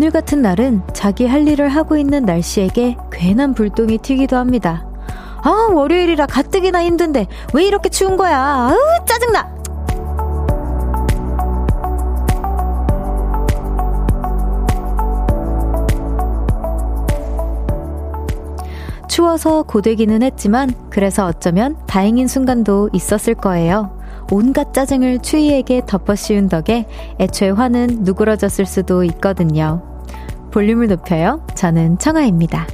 오늘 같은 날은 자기 할 일을 하고 있는 날씨에게 괜한 불똥이 튀기도 합니다. 아, 월요일이라 가뜩이나 힘든데 왜 이렇게 추운 거야? 아우, 짜증나! 추워서 고되기는 했지만 그래서 어쩌면 다행인 순간도 있었을 거예요. 온갖 짜증을 추위에게 덮어씌운 덕에 애초에 화는 누그러졌을 수도 있거든요. 볼륨을 높여요. 저는 청아입니다.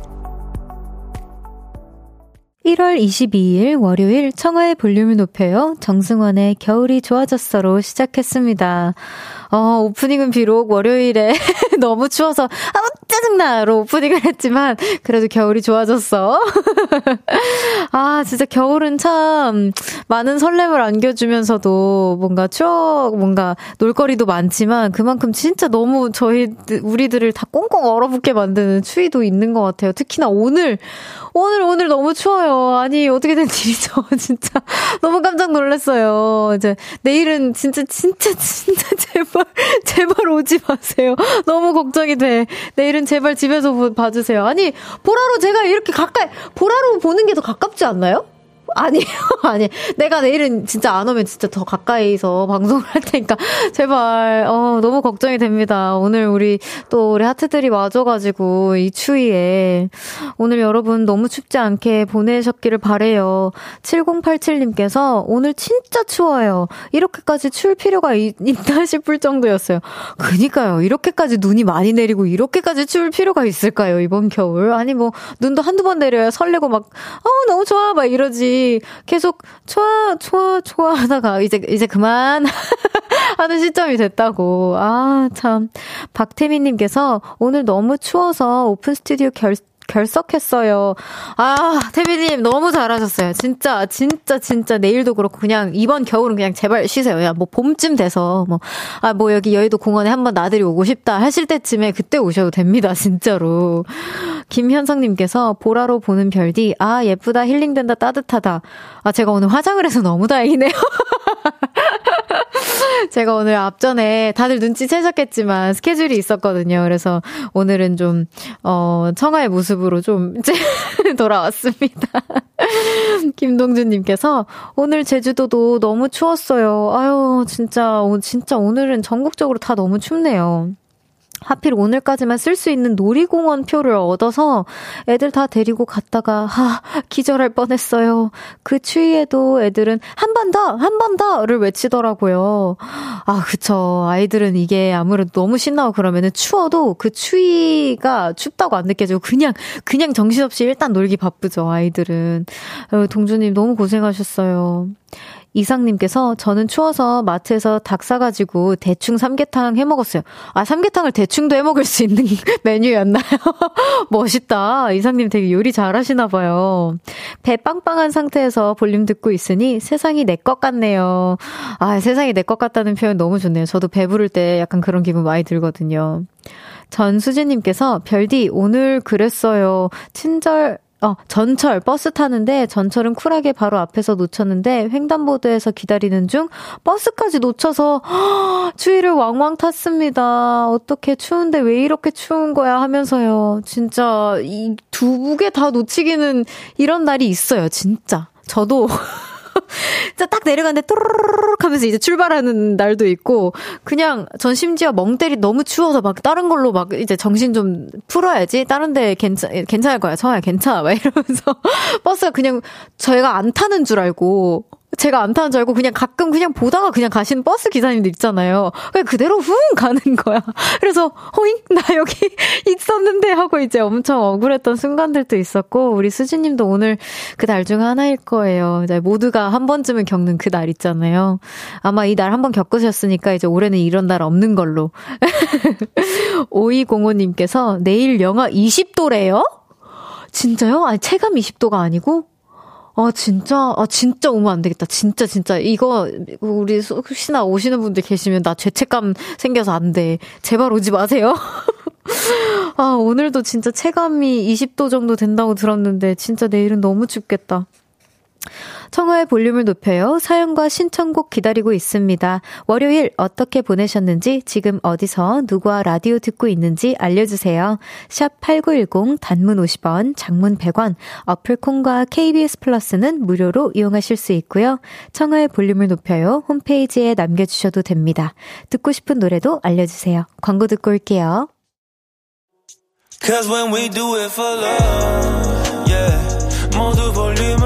1월 22일 월요일 청하의 볼륨을 높여요. 정승원의 겨울이 좋아졌어로 시작했습니다. 어, 오프닝은 비록 월요일에 너무 추워서, 아, 짜증나로 오프닝을 했지만, 그래도 겨울이 좋아졌어. 아, 진짜 겨울은 참 많은 설렘을 안겨주면서도 뭔가 추억, 뭔가 놀거리도 많지만, 그만큼 진짜 너무 저희, 우리들을 다 꽁꽁 얼어붙게 만드는 추위도 있는 것 같아요. 특히나 오늘, 오늘, 오늘 너무 추워요. 아니, 어떻게 된 일이죠? 진짜. 너무 깜짝 놀랐어요. 이제, 내일은 진짜, 진짜, 진짜 제발, 제발 오지 마세요. 너무 걱정이 돼. 내일은 제발 집에서 봐주세요. 아니, 보라로 제가 이렇게 가까이, 보라로 보는 게 더 가깝지 않나요? 아니요, 아니. 내가 내일은 진짜 안 오면 진짜 더 가까이서 방송을 할 테니까, 제발, 어, 너무 걱정이 됩니다. 오늘 우리, 또 우리 하트들이 와줘가지고, 이 추위에. 오늘 여러분 너무 춥지 않게 보내셨기를 바래요. 7087님께서, 오늘 진짜 추워요. 이렇게까지 추울 필요가 있, 나 싶을 정도였어요. 그니까요. 이렇게까지 눈이 많이 내리고, 이렇게까지 추울 필요가 있을까요, 이번 겨울? 아니, 뭐, 눈도 한두 번 내려야 설레고 막, 어, 너무 좋아, 막 이러지. 계속 좋아, 좋아, 좋아 하다가 이제, 이제 그만 하는 시점이 됐다고. 아, 참. 박태민 님께서 오늘 너무 추워서 오픈 스튜디오 결, 결석했어요. 아, 태비님 너무 잘하셨어요. 진짜, 진짜, 진짜 내일도 그렇고 그냥 이번 겨울은 그냥 제발 쉬세요. 야, 뭐 봄쯤 돼서 뭐, 아, 뭐 여기 여의도 공원에 한번 나들이 오고 싶다 하실 때쯤에 그때 오셔도 됩니다. 진짜로. 김현성님께서 보라로 보는 별디, 아, 예쁘다, 힐링된다, 따뜻하다. 아, 제가 오늘 화장을 해서 너무 다행이네요. 제가 오늘 앞전에 다들 눈치채셨겠지만 스케줄이 있었거든요. 그래서 오늘은 좀, 어, 청아의 모습으로 좀 돌아왔습니다. 김동준님께서 오늘 제주도도 너무 추웠어요. 아유, 진짜, 진짜 오늘은 전국적으로 다 너무 춥네요. 하필 오늘까지만 쓸 수 있는 놀이공원 표를 얻어서 애들 다 데리고 갔다가, 하, 기절할 뻔했어요. 그 추위에도 애들은 한 번 더, 한 번 더를 외치더라고요. 아, 그쵸. 아이들은 이게 아무래도 너무 신나고 그러면은 추워도 그 추위가 춥다고 안 느껴지고 그냥, 그냥 정신없이 일단 놀기 바쁘죠, 아이들은. 어, 동주님 너무 고생하셨어요. 이상님께서 저는 추워서 마트에서 닭 사가지고 대충 삼계탕 해 먹었어요. 아, 삼계탕을 대충도 해 먹을 수 있는 메뉴였나요? 멋있다. 이상님 되게 요리 잘 하시나 봐요. 배 빵빵한 상태에서 볼륨 듣고 있으니 세상이 내 것 같네요. 아, 세상이 내 것 같다는 표현 너무 좋네요. 저도 배부를 때 약간 그런 기분 많이 들거든요. 전수진님께서 별디 오늘 그랬어요. 친절 어, 전철, 버스 타는데 전철은 쿨하게 바로 앞에서 놓쳤는데 횡단보도에서 기다리는 중 버스까지 놓쳐서 허, 추위를 왕왕 탔습니다. 어떻게 추운데 왜 이렇게 추운 거야 하면서요. 진짜 이 두 개 다 놓치기는 이런 날이 있어요. 진짜. 저도 진짜 딱 내려가는데 또르르륵 하면서 이제 출발하는 날도 있고 그냥 전 심지어 멍 때리 너무 추워서 막 다른 걸로 막 이제 정신 좀 풀어야지. 다른 데 괜찮 괜찮을 거야. 처야 괜찮아. 막 이러면서 버스가 그냥 저희가 안 타는 줄 알고 제가 안 타는 줄 알고 그냥 가끔 그냥 보다가 그냥 가시는 버스 기사님들 있잖아요. 그냥 그대로 훅 가는 거야. 그래서 허잉 나 여기 있었는데 하고 이제 엄청 억울했던 순간들도 있었고 우리 수지님도 오늘 그 날 중 하나일 거예요. 이제 모두가 한 번쯤은 겪는 그 날 있잖아요. 아마 이 날 한 번 겪으셨으니까 이제 올해는 이런 날 없는 걸로. 5205님께서 내일 영하 20도래요? 진짜요? 아니 체감 20도가 아니고 아, 진짜? 아, 진짜 오면 안 되겠다. 진짜, 진짜. 이거, 우리 혹시나 오시는 분들 계시면 나 죄책감 생겨서 안 돼. 제발 오지 마세요. 아, 오늘도 진짜 체감이 20도 정도 된다고 들었는데, 진짜 내일은 너무 춥겠다. 청하의 볼륨을 높여요. 사연과 신청곡 기다리고 있습니다. 월요일 어떻게 보내셨는지, 지금 어디서 누구와 라디오 듣고 있는지 알려주세요. 샵 8910 단문 50원, 장문 100원, 어플 콩과 KBS 플러스는 무료로 이용하실 수 있고요. 청하의 볼륨을 높여요. 홈페이지에 남겨주셔도 됩니다. 듣고 싶은 노래도 알려주세요. 광고 듣고 올게요. 모두 볼륨을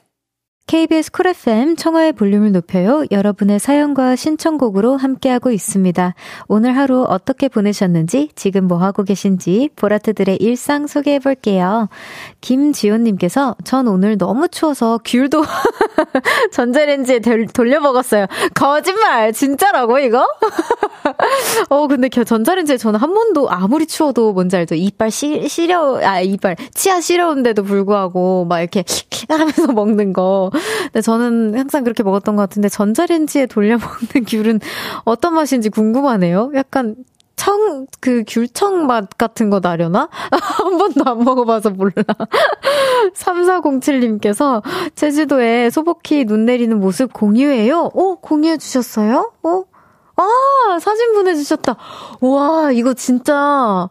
KBS 쿨 FM 청하의 볼륨을 높여요. 여러분의 사연과 신청곡으로 함께하고 있습니다. 오늘 하루 어떻게 보내셨는지, 지금 뭐 하고 계신지, 보라트들의 일상 소개해 볼게요. 김지호님께서, 전 오늘 너무 추워서 귤도 전자레인지에 돌려 먹었어요. 거짓말! 진짜라고, 이거? 어, 근데 전자레인지에 저는 한 번도 아무리 추워도 뭔지 알죠? 이빨 시, 시려, 아, 이빨, 치아 시려운데도 불구하고 막 이렇게 하면서 먹는 거. 근데 저는 항상 그렇게 먹었던 것 같은데 전자레인지에 돌려 먹는 귤은 어떤 맛인지 궁금하네요. 약간 청, 그 귤청 맛 같은 거 나려나? 한 번도 안 먹어봐서 몰라. 3407님께서 제주도에 소복히 눈 내리는 모습 공유해요? 어, 공유해 주셨어요? 어? 아, 사진 보내주셨다. 와, 이거 진짜,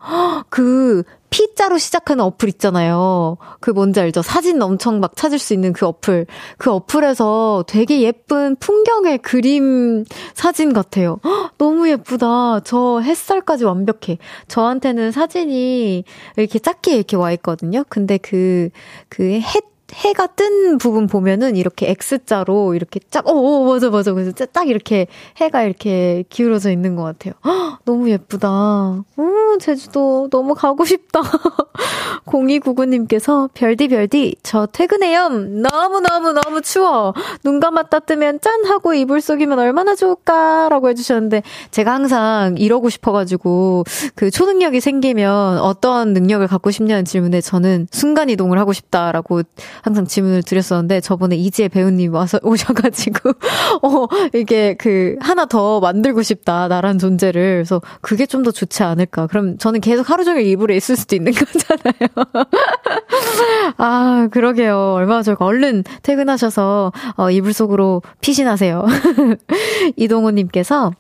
그, P자로 시작하는 어플 있잖아요. 그 뭔지 알죠? 사진 엄청 막 찾을 수 있는 그 어플. 그 어플에서 되게 예쁜 풍경의 그림 사진 같아요. 헉, 너무 예쁘다. 저 햇살까지 완벽해. 저한테는 사진이 이렇게 작게 이렇게 와 있거든요. 근데 그, 그 햇, 해가 뜬 부분 보면은 이렇게 X자로 이렇게 쫙, 어, 어 맞아, 맞아. 그래서 딱 이렇게 해가 이렇게 기울어져 있는 것 같아요. 헉, 너무 예쁘다. 오, 제주도 너무 가고 싶다. 0299님께서 별디 별디, 저 퇴근해요. 너무너무너무 추워. 눈 감았다 뜨면 짠! 하고 이불 속이면 얼마나 좋을까? 라고 해주셨는데, 제가 항상 이러고 싶어가지고, 그 초능력이 생기면 어떤 능력을 갖고 싶냐는 질문에 저는 순간이동을 하고 싶다라고 항상 질문을 드렸었는데 저번에 이지혜 배우님 와서 오셔가지고 어 이게 그 하나 더 만들고 싶다 나란 존재를. 그래서 그게 좀 더 좋지 않을까. 그럼 저는 계속 하루 종일 이불에 있을 수도 있는 거잖아요. 아 그러게요. 얼마나 좋을까. 얼른 퇴근하셔서 어, 이불 속으로 피신하세요. 이동호님께서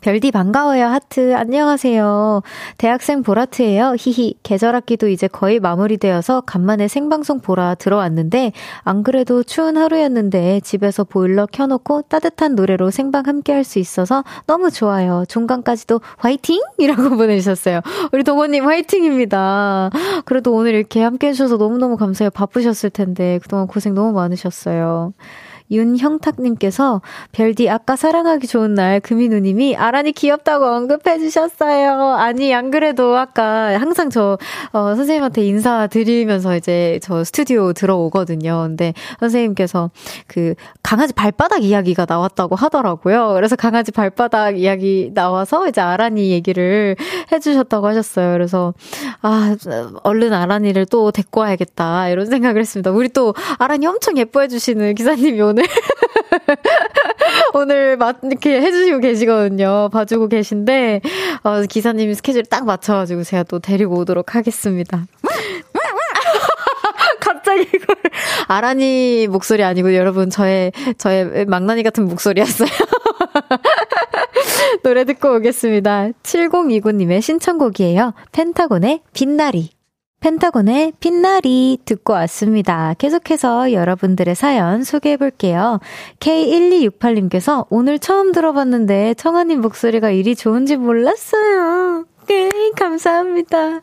별디 반가워요 하트. 안녕하세요. 대학생 보라트예요. 히히. 계절 학기도 이제 거의 마무리되어서 간만에 생방송 보라 들어왔는데 안 그래도 추운 하루였는데 집에서 보일러 켜놓고 따뜻한 노래로 생방 함께 할 수 있어서 너무 좋아요. 종강까지도 화이팅! 이라고 보내주셨어요. 우리 동호님 화이팅입니다. 그래도 오늘 이렇게 함께 해주셔서 너무너무 감사해요. 바쁘셨을 텐데 그동안 고생 너무 많으셨어요 윤형탁님께서 별디 아까 사랑하기 좋은 날 금희누님이 아란이 귀엽다고 언급해 주셨어요. 아니 안 그래도 아까 항상 저 어, 선생님한테 인사드리면서 이제 저 스튜디오 들어오거든요. 근데 선생님께서 그 강아지 발바닥 이야기가 나왔다고 하더라고요. 그래서 강아지 발바닥 이야기 나와서 이제 아란이 얘기를 해주셨다고 하셨어요. 그래서 아 얼른 아란이를 또 데리고 와야겠다 이런 생각을 했습니다. 우리 또 아란이 엄청 예뻐해 주시는 기사님이 오늘 오늘. 오늘 막 이렇게 해주시고 계시거든요. 봐주고 계신데, 어, 기사님이 스케줄 딱 맞춰가지고 제가 또 데리고 오도록 하겠습니다. 갑자기 이걸. 아란이 목소리 아니고 여러분, 저의, 저의 망나니 같은 목소리였어요. 노래 듣고 오겠습니다. 7029님의 신청곡이에요. 펜타곤의 빛나리. 펜타곤의 빛나리 듣고 왔습니다. 계속해서 여러분들의 사연 소개해 볼게요. K1268님께서 오늘 처음 들어봤는데 청아님 목소리가 이리 좋은지 몰랐어요. 네, 감사합니다.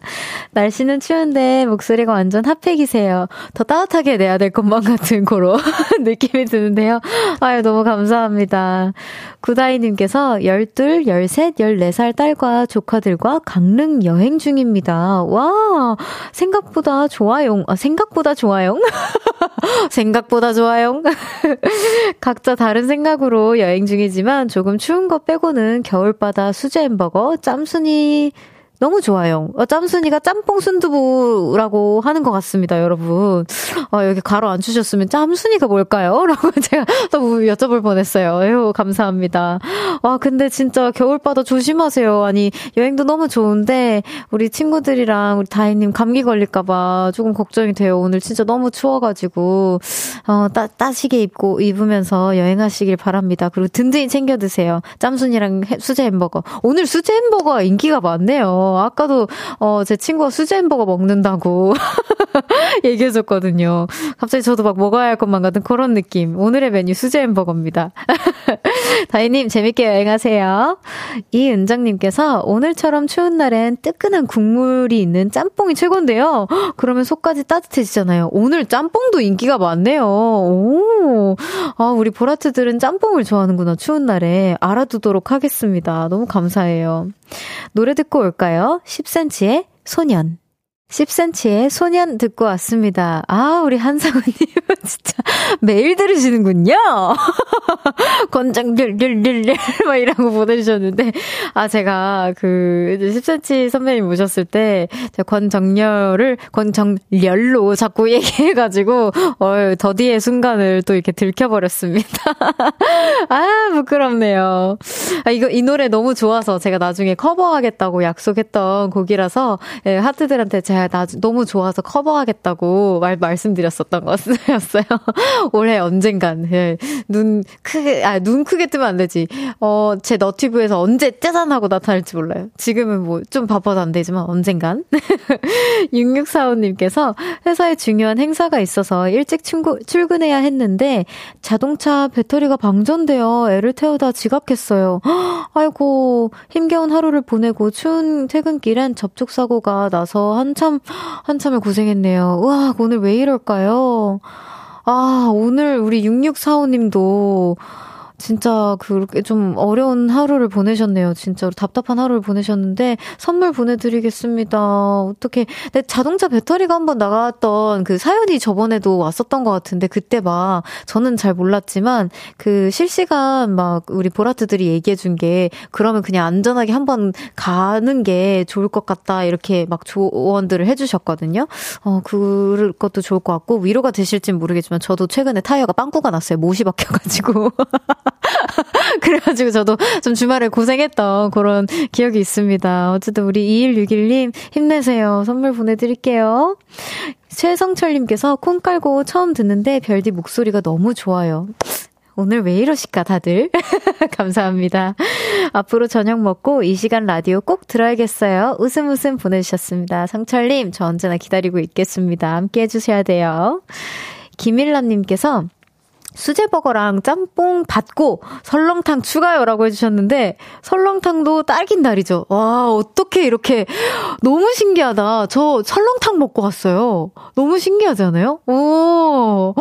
날씨는 추운데 목소리가 완전 핫팩이세요. 더 따뜻하게 내야 될 것만 같은 그런 느낌이 드는데요. 아유, 너무 감사합니다. 구다이님께서 12, 13, 14살 딸과 조카들과 강릉 여행 중입니다. 와, 생각보다 좋아요. 아, 생각보다 좋아요. 생각보다 좋아요. 각자 다른 생각으로 여행 중이지만 조금 추운 것 빼고는 겨울바다 수제 햄버거, 짬순이, 너무 좋아요. 어, 짬순이가 짬뽕 순두부라고 하는 것 같습니다, 여러분. 어, 여기 가로 안 주셨으면 짬순이가 뭘까요? 라고 제가 너무 여쭤볼 뻔했어요. 에휴, 감사합니다. 와, 근데 진짜 겨울바다 조심하세요. 아니, 여행도 너무 좋은데, 우리 친구들이랑 우리 다희님 감기 걸릴까봐 조금 걱정이 돼요. 오늘 진짜 너무 추워가지고, 어, 따, 따시게 입고, 입으면서 여행하시길 바랍니다. 그리고 든든히 챙겨 드세요. 짬순이랑 수제 햄버거. 오늘 수제 햄버거 인기가 많네요. 아까도, 어, 제 친구가 수제 햄버거 먹는다고 얘기해줬거든요. 갑자기 저도 막 먹어야 할 것만 같은 그런 느낌. 오늘의 메뉴 수제 햄버거입니다. 다희님, 재밌게 여행하세요. 이은정님께서 오늘처럼 추운 날엔 뜨끈한 국물이 있는 짬뽕이 최고인데요. 그러면 속까지 따뜻해지잖아요. 오늘 짬뽕도 인기가 많네요. 오, 아, 우리 보라트들은 짬뽕을 좋아하는구나. 추운 날에 알아두도록 하겠습니다. 너무 감사해요. 노래 듣고 올까요? 10cm의 소년. 10cm의 소년 듣고 왔습니다. 아, 우리 한상우님 진짜 매일 들으시는군요. 권장 률률률률 막 이라고 보내주셨는데 아 제가 그 10cm 선배님 모셨을 때 제가 권정열을 권정열로 자꾸 얘기해가지고 어 더디의 순간을 또 이렇게 들켜버렸습니다. 아 부끄럽네요. 아 이거 이 노래 너무 좋아서 제가 나중에 커버하겠다고 약속했던 곡이라서 예, 하트들한테 제가 제가 나 너무 좋아서 커버하겠다고 말 말씀드렸었던 것이었어요. 올해 언젠간 예. 눈 크게 아 눈 크게 뜨면 안 되지. 어제 너튜브에서 언제 짜잔하고 나타날지 몰라요. 지금은 뭐 좀 바빠도 안 되지만 언젠간 6645님께서 회사에 중요한 행사가 있어서 일찍 출구, 출근해야 했는데 자동차 배터리가 방전되어 애를 태우다 지각했어요. 아이고 힘겨운 하루를 보내고 추운 퇴근길엔 접촉 사고가 나서 한참 한참, 한참을 고생했네요. 우와, 오늘 왜 이럴까요? 아, 오늘 우리 6645님도 진짜 그렇게 좀 어려운 하루를 보내셨네요. 진짜로 답답한 하루를 보내셨는데 선물 보내드리겠습니다. 어떻게? 내 자동차 배터리가 한번 나갔던 그 사연이 저번에도 왔었던 것 같은데 그때 막 저는 잘 몰랐지만 그 실시간 막 우리 보라트들이 얘기해준 게 그러면 그냥 안전하게 한번 가는 게 좋을 것 같다 이렇게 막 조언들을 해주셨거든요. 어 그것도 좋을 것 같고 위로가 되실진 모르겠지만 저도 최근에 타이어가 빵꾸가 났어요. 못이 박혀가지고. 그래가지고 저도 좀 주말에 고생했던 그런 기억이 있습니다. 어쨌든 우리 2161님 힘내세요. 선물 보내드릴게요. 최성철님께서 콩 깔고 처음 듣는데 별디 목소리가 너무 좋아요. 오늘 왜 이러실까, 다들? 감사합니다. 앞으로 저녁 먹고 이 시간 라디오 꼭 들어야겠어요. 웃음 웃음 보내주셨습니다. 성철님, 저 언제나 기다리고 있겠습니다. 함께 해주셔야 돼요. 김일라님께서 수제버거랑 짬뽕 받고 설렁탕 추가요라고 해주셨는데 설렁탕도 딸긴 날이죠. 와 어떻게 이렇게 너무 신기하다. 저 설렁탕 먹고 갔어요. 너무 신기하지 않아요? 오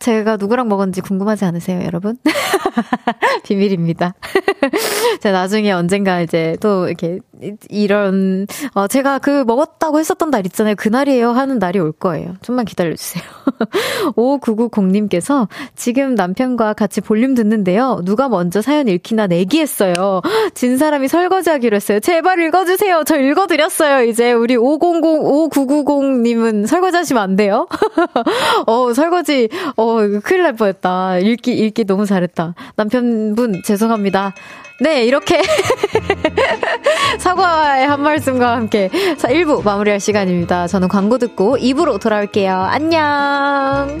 제가 누구랑 먹었는지 궁금하지 않으세요, 여러분? 비밀입니다. 제가 나중에 언젠가 이제 또 이렇게 이런, 어, 제가 그 먹었다고 했었던 날 있잖아요. 그날이에요 하는 날이 올 거예요. 좀만 기다려 주세요. 5990님께서 지금 남편과 같이 볼륨 듣는데요. 누가 먼저 사연 읽기나 내기했어요. 진 사람이 설거지 하기로 했어요. 제발 읽어 주세요. 저 읽어 드렸어요. 이제 우리 500, 5990님은 설거지 하시면 안 돼요. 어, 설거지, 어, 어, 이거 큰일 날 뻔했다. 읽기, 읽기 너무 잘했다. 남편분, 죄송합니다. 네, 이렇게 사과의 한 말씀과 함께 1부 마무리할 시간입니다. 저는 광고 듣고 2부로 돌아올게요. 안녕!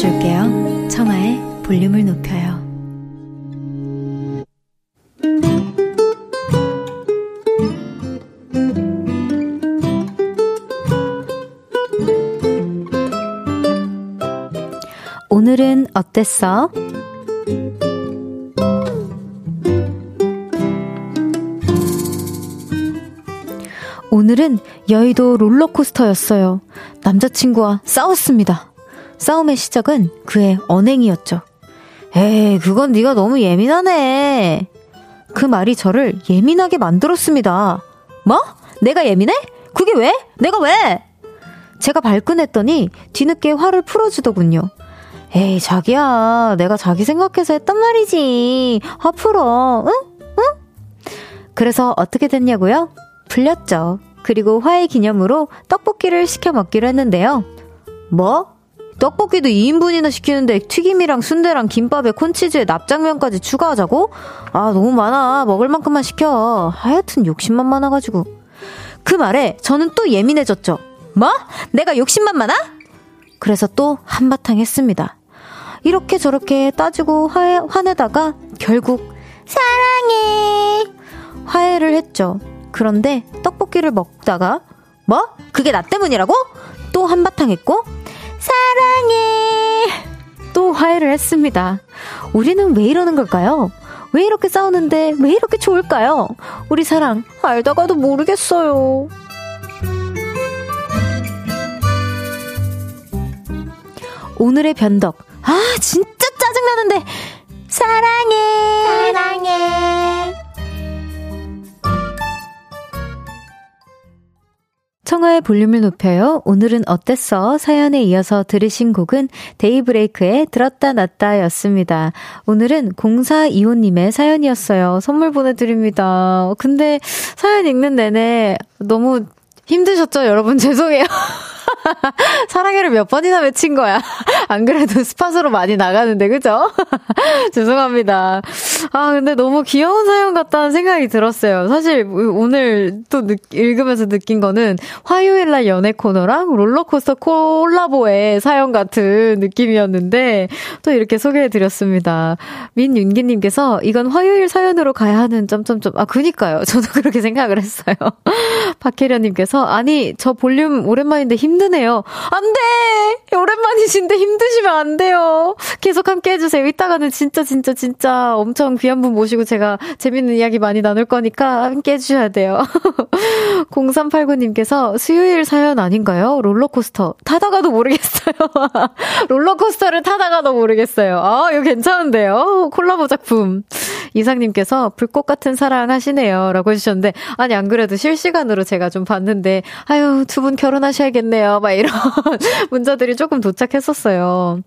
높여줄게요. 청하의 볼륨을 높여요. 오늘은 어땠어? 오늘은 여의도 롤러코스터였어요. 남자친구와 싸웠습니다. 싸움의 시작은 그의 언행이었죠. 에이, 그건 네가 너무 예민하네. 그 말이 저를 예민하게 만들었습니다. 뭐? 내가 예민해? 그게 왜? 내가 왜? 제가 발끈했더니 뒤늦게 화를 풀어주더군요. 에이, 자기야. 내가 자기 생각해서 했단 말이지. 화 풀어. 응? 응? 그래서 어떻게 됐냐고요? 풀렸죠. 그리고 화해 기념으로 떡볶이를 시켜 먹기로 했는데요. 뭐? 떡볶이도 2인분이나 시키는데 튀김이랑 순대랑 김밥에 콘치즈에 납작면까지 추가하자고? 아, 너무 많아. 먹을 만큼만 시켜. 하여튼 욕심만 많아가지고. 그 말에 저는 또 예민해졌죠. 뭐? 내가 욕심만 많아? 그래서 또 한바탕 했습니다. 이렇게 저렇게 따지고 화해, 화내다가 결국 사랑해! 화해를 했죠. 그런데 떡볶이를 먹다가 뭐? 그게 나 때문이라고? 또 한바탕 했고 사랑해! 또 화해를 했습니다. 우리는 왜 이러는 걸까요? 왜 이렇게 싸우는데 왜 이렇게 좋을까요? 우리 사랑 알다가도 모르겠어요. 오늘의 변덕. 아, 진짜 짜증나는데. 사랑해. 사랑해. 청하의 볼륨을 높여요. 오늘은 어땠어? 사연에 이어서 들으신 곡은 데이브레이크의 들었다 놨다 였습니다. 오늘은 0425님의 사연이었어요. 선물 보내드립니다. 근데 사연 읽는 내내 너무 힘드셨죠, 여러분? 죄송해요. 사랑해를 몇 번이나 외친 거야. 안 그래도 스팟으로 많이 나가는데, 그죠? 죄송합니다. 아, 근데 너무 귀여운 사연 같다는 생각이 들었어요. 사실 오늘 또 느, 읽으면서 느낀 거는 화요일 날 연애 코너랑 롤러코스터 콜라보의 사연 같은 느낌이었는데 또 이렇게 소개해 드렸습니다. 민윤기님께서 이건 화요일 사연으로 가야 하는 점점점. 아, 그니까요. 저도 그렇게 생각을 했어요. 박혜련님께서 아니, 저 볼륨 오랜만인데 힘 드네요. 안 돼! 오랜만이신데 힘드시면 안 돼요. 계속 함께 해주세요. 이따가는 진짜, 진짜, 진짜 엄청 귀한 분 모시고 제가 재밌는 이야기 많이 나눌 거니까 함께 해주셔야 돼요. 0389님께서 수요일 사연 아닌가요? 롤러코스터. 타다가도 모르겠어요. 롤러코스터를 타다가도 모르겠어요. 아, 이거 괜찮은데요? 콜라보 작품. 이상님께서 불꽃 같은 사랑 하시네요. 라고 해주셨는데, 아니, 안 그래도 실시간으로 제가 좀 봤는데, 아유, 두 분 결혼하셔야겠네요. 막 이런 문자들이 조금 도착했었어요.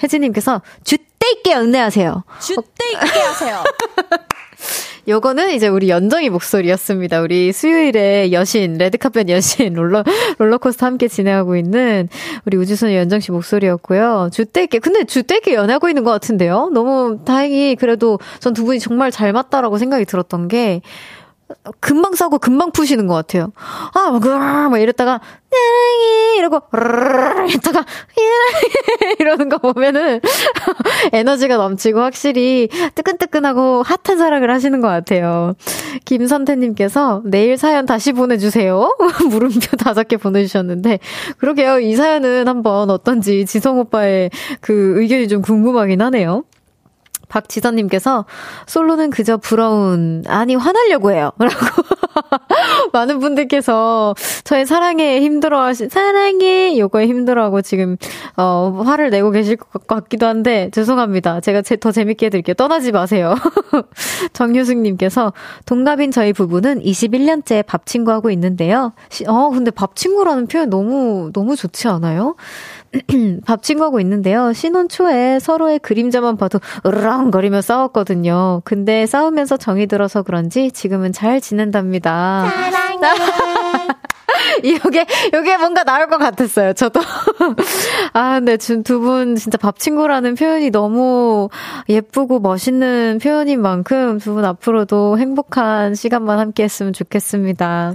혜진님께서, 주때 있게 연애하세요. 주때 있게 하세요. 요거는 이제 우리 연정이 목소리였습니다. 우리 수요일에 여신, 레드카펫 여신, 롤러, 롤러코스터 함께 진행하고 있는 우리 우주소녀 연정 씨 목소리였고요. 주때께, 근데 주때께 연애하고 있는 것 같은데요? 너무 다행히 그래도 전 두 분이 정말 잘 맞다라고 생각이 들었던 게, 금방 싸고 금방 푸시는 것 같아요. 아, 막, 막 이랬다가, 이러고, 했다가, 이러는 거 보면은, 에너지가 넘치고 확실히 뜨끈뜨끈하고 핫한 사랑을 하시는 것 같아요. 김선태님께서 내일 사연 다시 보내주세요. 물음표 다섯 개 보내주셨는데, 그러게요. 이 사연은 한번 어떤지 지성 오빠의 그 의견이 좀 궁금하긴 하네요. 박지선님께서 솔로는 그저 부러운 아니 화나려고 해요. 라고 많은 분들께서 저의 사랑에 힘들어 하시 사랑해 요거에 힘들어하고 지금 어 화를 내고 계실 것 같기도 한데 죄송합니다. 제가 제, 더 재밌게 해드릴게요. 떠나지 마세요. 정효승님께서 동갑인 저희 부부는 21년째 밥 친구 하고 있는데요. 어 근데 밥 친구라는 표현 너무 너무 좋지 않아요? 밥 친구하고 있는데요. 신혼 초에 서로의 그림자만 봐도 으르렁거리며 싸웠거든요. 근데 싸우면서 정이 들어서 그런지 지금은 잘 지낸답니다. 사랑 이게, 요게 뭔가 나올 것 같았어요, 저도. 아, 근데 지금 두 분 진짜 밥 친구라는 표현이 너무 예쁘고 멋있는 표현인 만큼 두 분 앞으로도 행복한 시간만 함께 했으면 좋겠습니다.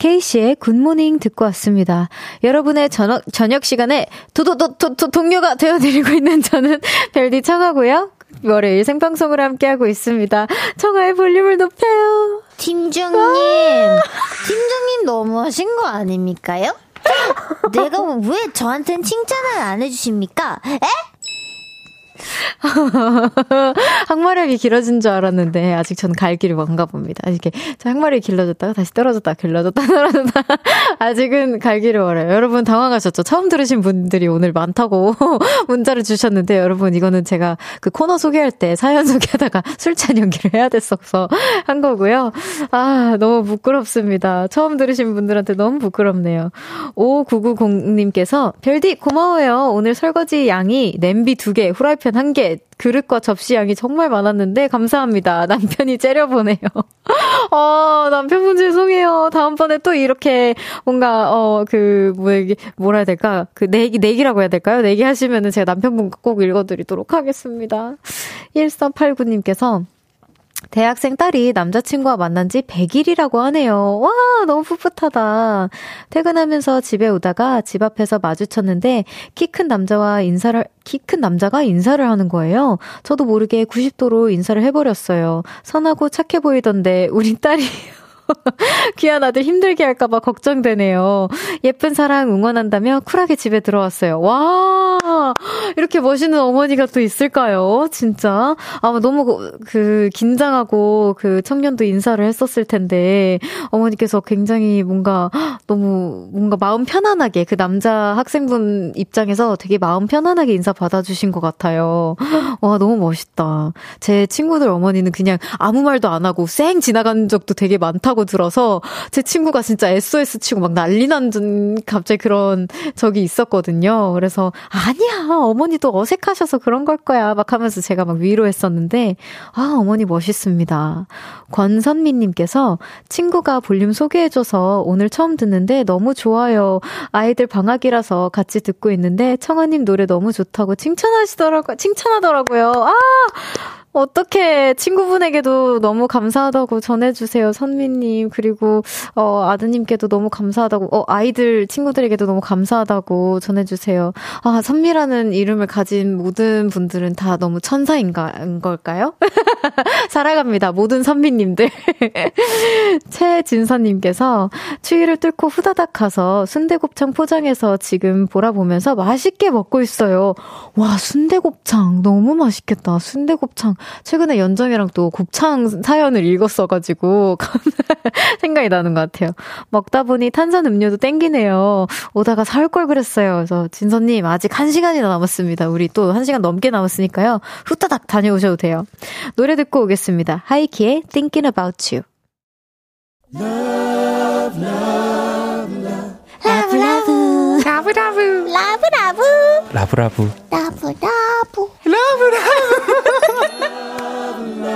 케이씨의 굿모닝 듣고 왔습니다. 여러분의 저녁, 저녁 시간에 도도도, 도, 동료가 되어드리고 있는 저는 별디 청하고요. 월요일 생방송을 함께하고 있습니다. 청하의 볼륨을 높여요. 팀장님, 팀장님 너무하신 거 아닙니까요? 내가 왜 저한텐 칭찬을 안 해주십니까? 에? 항마력이 길어진 줄 알았는데 아직 저는 갈 길이 먼가 봅니다. 이렇게 항마력이 길러졌다가 다시 떨어졌다 길러졌다 떨어졌다 아직은 갈 길이 멀어요. 여러분 당황하셨죠? 처음 들으신 분들이 오늘 많다고 문자를 주셨는데 여러분 이거는 제가 그 코너 소개할 때 사연 소개하다가 술찬 연기를 해야 됐어서 한 거고요. 아 너무 부끄럽습니다. 처음 들으신 분들한테 너무 부끄럽네요. 5990님께서 별디 고마워요. 오늘 설거지 양이 냄비 2개, 후라이팬 1개, 그릇과 접시 양이 정말 많았는데 감사합니다. 남편이 째려보네요. 어, 남편분 죄송해요. 다음번에 또 이렇게 뭔가 어 그 뭐, 뭐라 해야 될까? 그 내기 내기라고 해야 될까요? 내기 하시면은 제가 남편분 꼭 읽어드리도록 하겠습니다. 1389님께서 대학생 딸이 남자친구와 만난 지 100일이라고 하네요. 와, 너무 풋풋하다. 퇴근하면서 집에 오다가 집 앞에서 마주쳤는데 키 큰 남자와 인사를, 키 큰 남자가 인사를 하는 거예요. 저도 모르게 90도로 인사를 해버렸어요. 선하고 착해 보이던데 우리 딸이 귀한 아들 힘들게 할까봐 걱정되네요. 예쁜 사랑 응원한다며 쿨하게 집에 들어왔어요. 와, 이렇게 멋있는 어머니가 또 있을까요? 진짜. 아마 너무 그, 긴장하고 그 청년도 인사를 했었을 텐데, 어머니께서 굉장히 뭔가 너무 뭔가 마음 편안하게 그 남자 학생분 입장에서 되게 마음 편안하게 인사 받아주신 것 같아요. 와, 너무 멋있다. 제 친구들 어머니는 그냥 아무 말도 안 하고 쌩 지나간 적도 되게 많다고 하고 들어서 제 친구가 진짜 SOS 치고 막 난리 난 갑자기 그런 적이 있었거든요. 그래서 아니야 어머니도 어색하셔서 그런 걸 거야 막 하면서 제가 막 위로했었는데 아 어머니 멋있습니다. 권선미님께서 친구가 볼륨 소개해줘서 오늘 처음 듣는데 너무 좋아요. 아이들 방학이라서 같이 듣고 있는데 청아님 노래 너무 좋다고 칭찬하시더라고요. 칭찬하더라고요. 아 어떻게 친구분에게도 너무 감사하다고 전해주세요, 선미님. 그리고, 어, 아드님께도 너무 감사하다고, 어, 아이들, 친구들에게도 너무 감사하다고 전해주세요. 아, 선미라는 이름을 가진 모든 분들은 다 너무 천사인가, 인 걸까요? 살아갑니다. 모든 선미님들. 최진선님께서 추위를 뚫고 후다닥 가서 순대곱창 포장해서 지금 보라보면서 맛있게 먹고 있어요. 와, 순대곱창 너무 맛있겠다. 순대곱창. 최근에 연정이랑 또 곱창 사연을 읽었어가지고 생각이 나는 것 같아요. 먹다 보니 탄산 음료도 땡기네요. 오다가 사올 걸 그랬어요. 그래서 진선님 아직 한 시간이나 남았습니다. 우리 또 한 시간 넘게 남았으니까요. 후다닥 다녀오셔도 돼요. 노래 듣고 오겠습니다. 하이키의 Thinking About You. Love, love, love. love love love love love love love love love love love love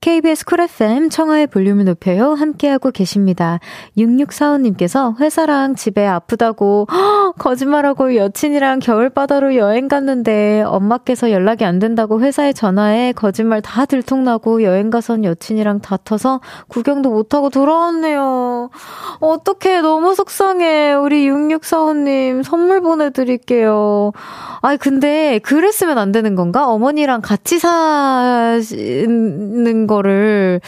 KBS 쿨 FM 청하의 볼륨을 높여요. 함께하고 계십니다. 6645님께서 회사랑 집에 아프다고 허, 거짓말하고 여친이랑 겨울바다로 여행 갔는데 엄마께서 연락이 안 된다고 회사에 전화해 거짓말 다 들통나고 여행 가선 여친이랑 다퉈서 구경도 못하고 돌아왔네요. 어떡해 너무 속상해. 우리 6645님 선물 보내드릴게요. 아니 근데 그랬으면 안 되는 건가? 어머니랑 같이 사는 거를,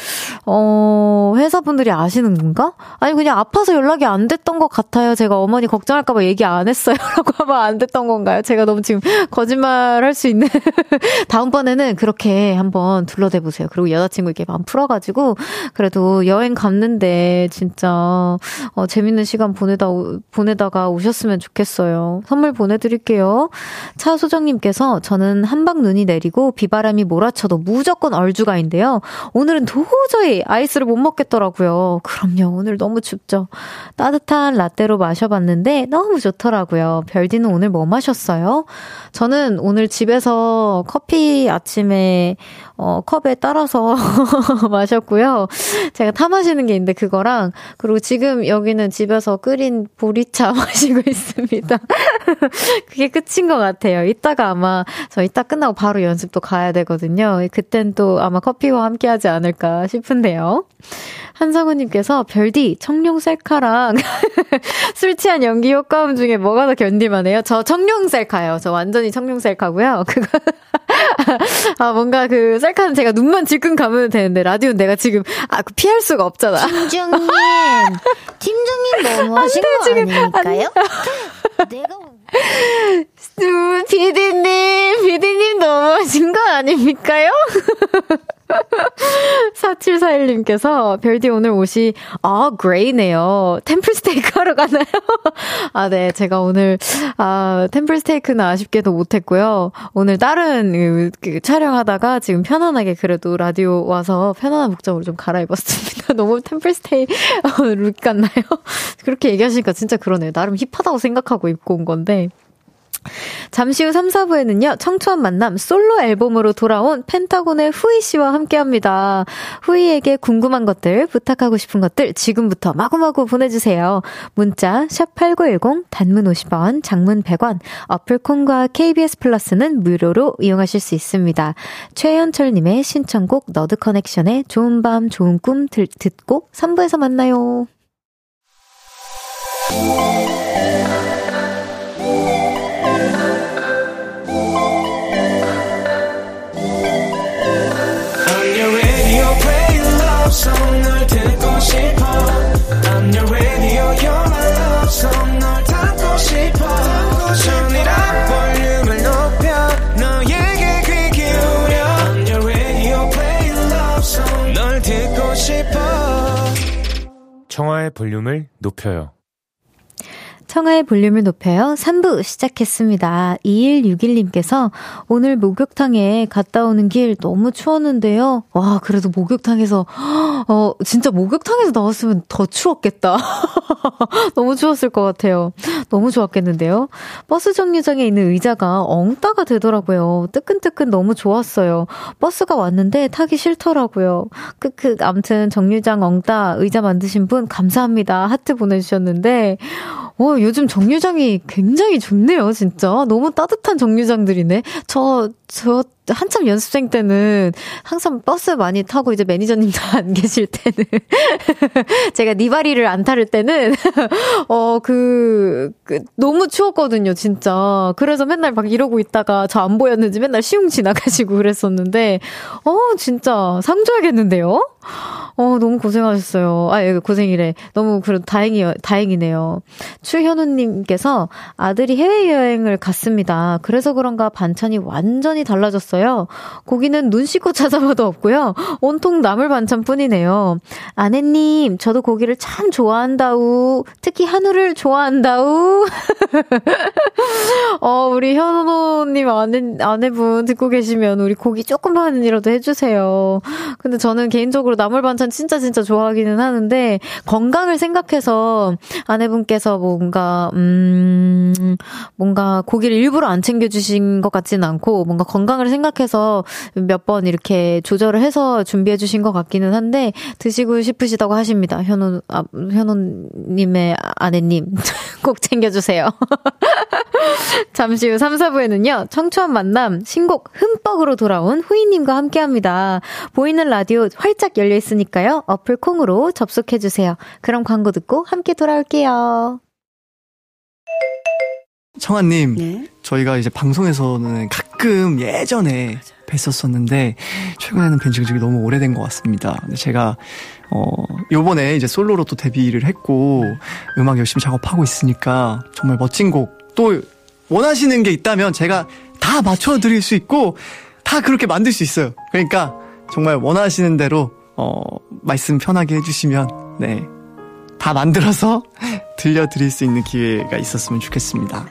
어, 회사분들이 아시는 건가? 아니, 그냥 아파서 연락이 안 됐던 것 같아요. 제가 어머니 걱정할까봐 얘기 안안 했어요. 라고 하면 안 됐던 건가요? 제가 너무 지금 거짓말 할 수 있는. 다음번에는 그렇게 한번 둘러대 보세요. 그리고 여자친구 이렇게 마음 풀어가지고, 그래도 여행 갔는데, 진짜, 어, 재밌는 시간 보내다, 보내다가 오셨으면 좋겠어요. 선물 보내드릴게요. 차소정님께서 저는 한방 눈이 내리고 비바람이 몰아쳐도 무조건 얼주가인데요. 오늘은 도저히 아이스를 못 먹겠더라고요. 그럼요. 오늘 너무 춥죠. 따뜻한 라떼로 마셔봤는데 너무 좋더라고요. 별디는 오늘 뭐 마셨어요? 저는 오늘 집에서 커피 아침에 어, 컵에 따라서 마셨고요. 제가 타 마시는 게 있는데 그거랑 그리고 지금 여기는 집에서 끓인 보리차 마시고 있습니다. 그게 끝인 것 같아요. 이따가 아마 저 이따 끝나고 바로 연습도 가야 되거든요. 그땐 또 아마 커피와 함께 하지 않을까 싶은데요. 한상우님께서 별디 청룡 셀카랑 술 취한 연기 효과음 중에 뭐가 더 견딜만해요? 저 청룡 셀카요. 저 완전히 청룡 셀카고요. 그거 아 뭔가 그 셀카는 제가 눈만 질끈 감으면 되는데 라디오는 내가 지금 아그 피할 수가 없잖아. 팀장님, 팀장님 너무 하신 거 지금, 아닐까요? 내가 비디님, 비디님 하신 거 아닙니까요? 4741님께서 별디 오늘 옷이 아 그레이네요. 템플 스테이크 하러 가나요? 아 네, 제가 오늘 아 템플 스테이크는 아쉽게도 못했고요. 오늘 다른 그, 그, 촬영하다가 지금 편안하게 그래도 라디오 와서 편안한 목적으로 좀 갈아입었습니다. 너무 템플 스테이 룩 같나요? 그렇게 얘기하시니까 진짜 그러네요. 나름 힙하다고 생각하고 입고 온 건데. 잠시 후 3, 4부에는요, 청초한 만남 솔로 앨범으로 돌아온 펜타곤의 후이 씨와 함께 합니다. 후이에게 궁금한 것들, 부탁하고 싶은 것들 지금부터 마구마구 보내주세요. 문자, 샵8910, 단문 50원, 장문 100원, 어플 콩과 KBS 플러스는 무료로 이용하실 수 있습니다. 최현철님의 신청곡 너드 커넥션의 좋은 밤, 좋은 꿈 듣고 3부에서 만나요. 청하의 볼륨을 높여요 청하의 볼륨을 높여요. 3부 시작했습니다. 2161님께서 오늘 목욕탕에 갔다 오는 길 너무 추웠는데요. 와, 그래도 목욕탕에서, 어, 진짜 목욕탕에서 나왔으면 더 추웠겠다. 너무 추웠을 것 같아요. 너무 좋았겠는데요. 버스 정류장에 있는 의자가 엉따가 되더라고요. 뜨끈뜨끈 너무 좋았어요. 버스가 왔는데 타기 싫더라고요. 크크, 암튼 정류장 엉따 의자 만드신 분 감사합니다. 하트 보내주셨는데, 어, 요즘 정류장이 굉장히 좋네요, 진짜. 너무 따뜻한 정류장들이네. 저, 저, 한참 연습생 때는 항상 버스 많이 타고 이제 매니저님도 안 계실 때는 제가 니바리를 안 타를 때는 어, 그, 그, 너무 추웠거든요, 진짜. 그래서 맨날 막 이러고 있다가 저 안 보였는지 맨날 슝 지나가시고 그랬었는데, 어, 진짜 상 줘야겠는데요? 어, 너무 고생하셨어요. 아, 예, 고생이래. 너무, 그래도 다행이, 다행이네요. 추현우님께서 아들이 해외 여행을 갔습니다. 그래서 그런가 반찬이 완전히 달라졌어요. 고기는 눈 씻고 찾아봐도 없고요. 온통 나물 반찬 뿐이네요. 아내님, 저도 고기를 참 좋아한다우. 특히 한우를 좋아한다우. 어, 우리 현우님 아내, 아내분 듣고 계시면 우리 고기 조금만이라도 해주세요. 근데 저는 개인적으로 나물 반찬 진짜 진짜 좋아하기는 하는데 건강을 생각해서 아내분께서 뭔가 음 뭔가 고기를 일부러 안 챙겨 주신 것 같지는 않고 뭔가 건강을 생각해서 몇 번 이렇게 조절을 해서 준비해 주신 것 같기는 한데 드시고 싶으시다고 하십니다. 현우 아, 현우 님의 아내님 꼭 챙겨 주세요. 잠시 후 3, 4부에는요. 청초한 만남 신곡 흠뻑으로 돌아온 후이님과 함께합니다. 보이는 라디오 활짝 열려 있으니까요. 어플 콩으로 접속해 주세요. 그럼 광고 듣고 함께 돌아올게요. 청아님, 네? 저희가 이제 방송에서는 각 가끔 예전에 뵀었었는데 최근에는 뵌 적이 너무 오래된 것 같습니다. 제가 어 요번에 이제 솔로로 또 데뷔를 했고 음악 열심히 작업하고 있으니까 정말 멋진 곡 또 원하시는 게 있다면 제가 다 맞춰 드릴 수 있고 다 그렇게 만들 수 있어요. 그러니까 정말 원하시는 대로 어 말씀 편하게 해주시면 네. 다 만들어서 들려드릴 수 있는 기회가 있었으면 좋겠습니다.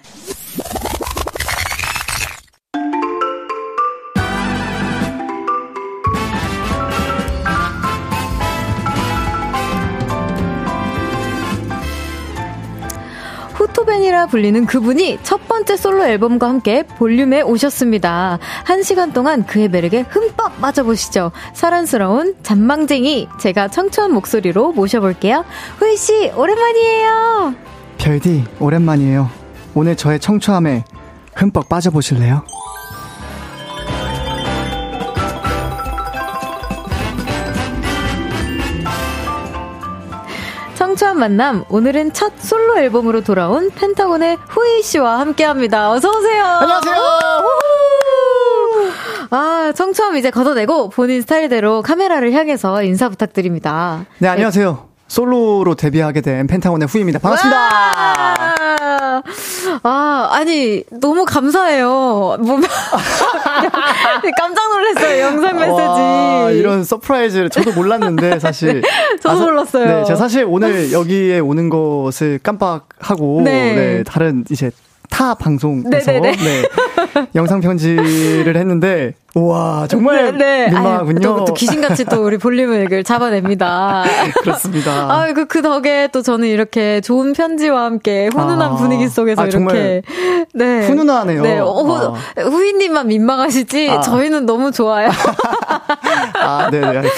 불리는 그분이 첫 번째 솔로 앨범과 함께 볼륨에 오셨습니다. 한 시간 동안 그의 매력에 흠뻑 맞아보시죠. 사랑스러운 잔망쟁이 제가 청초한 목소리로 모셔볼게요. 후이 씨 오랜만이에요. 별디 오랜만이에요. 오늘 저의 청초함에 흠뻑 빠져보실래요? 청초한 만남 오늘은 첫 솔로 앨범으로 돌아온 펜타곤의 후이 씨와 함께 합니다. 어서 오세요. 안녕하세요. 아 청초함 이제 걷어내고 본인 스타일대로 카메라를 향해서 인사 부탁드립니다. 네 안녕하세요. 솔로로 데뷔하게 된 펜타곤의 후입니다. 반갑습니다. 아, 아니, 너무 감사해요. 뭐, 깜짝 놀랐어요, 영상 메시지. 와, 이런 서프라이즈를 저도 몰랐는데, 사실. 저도 아, 몰랐어요. 네, 제가 사실 오늘 여기에 오는 것을 깜빡하고, 네, 네 다른 이제 타 방송에서 네네네. 네, 영상 편지를 했는데 우와 정말 네, 네. 민망하군요. 또, 또, 귀신같이 또 우리 볼륨을 잡아냅니다. 그렇습니다. 아, 그, 그 덕에 또 저는 이렇게 좋은 편지와 함께 훈훈한 아, 분위기 속에서 아, 이렇게 네 훈훈하네요. 네, 어, 아. 후이님만 민망하시지 아. 저희는 너무 좋아요. 아, 네네. 네,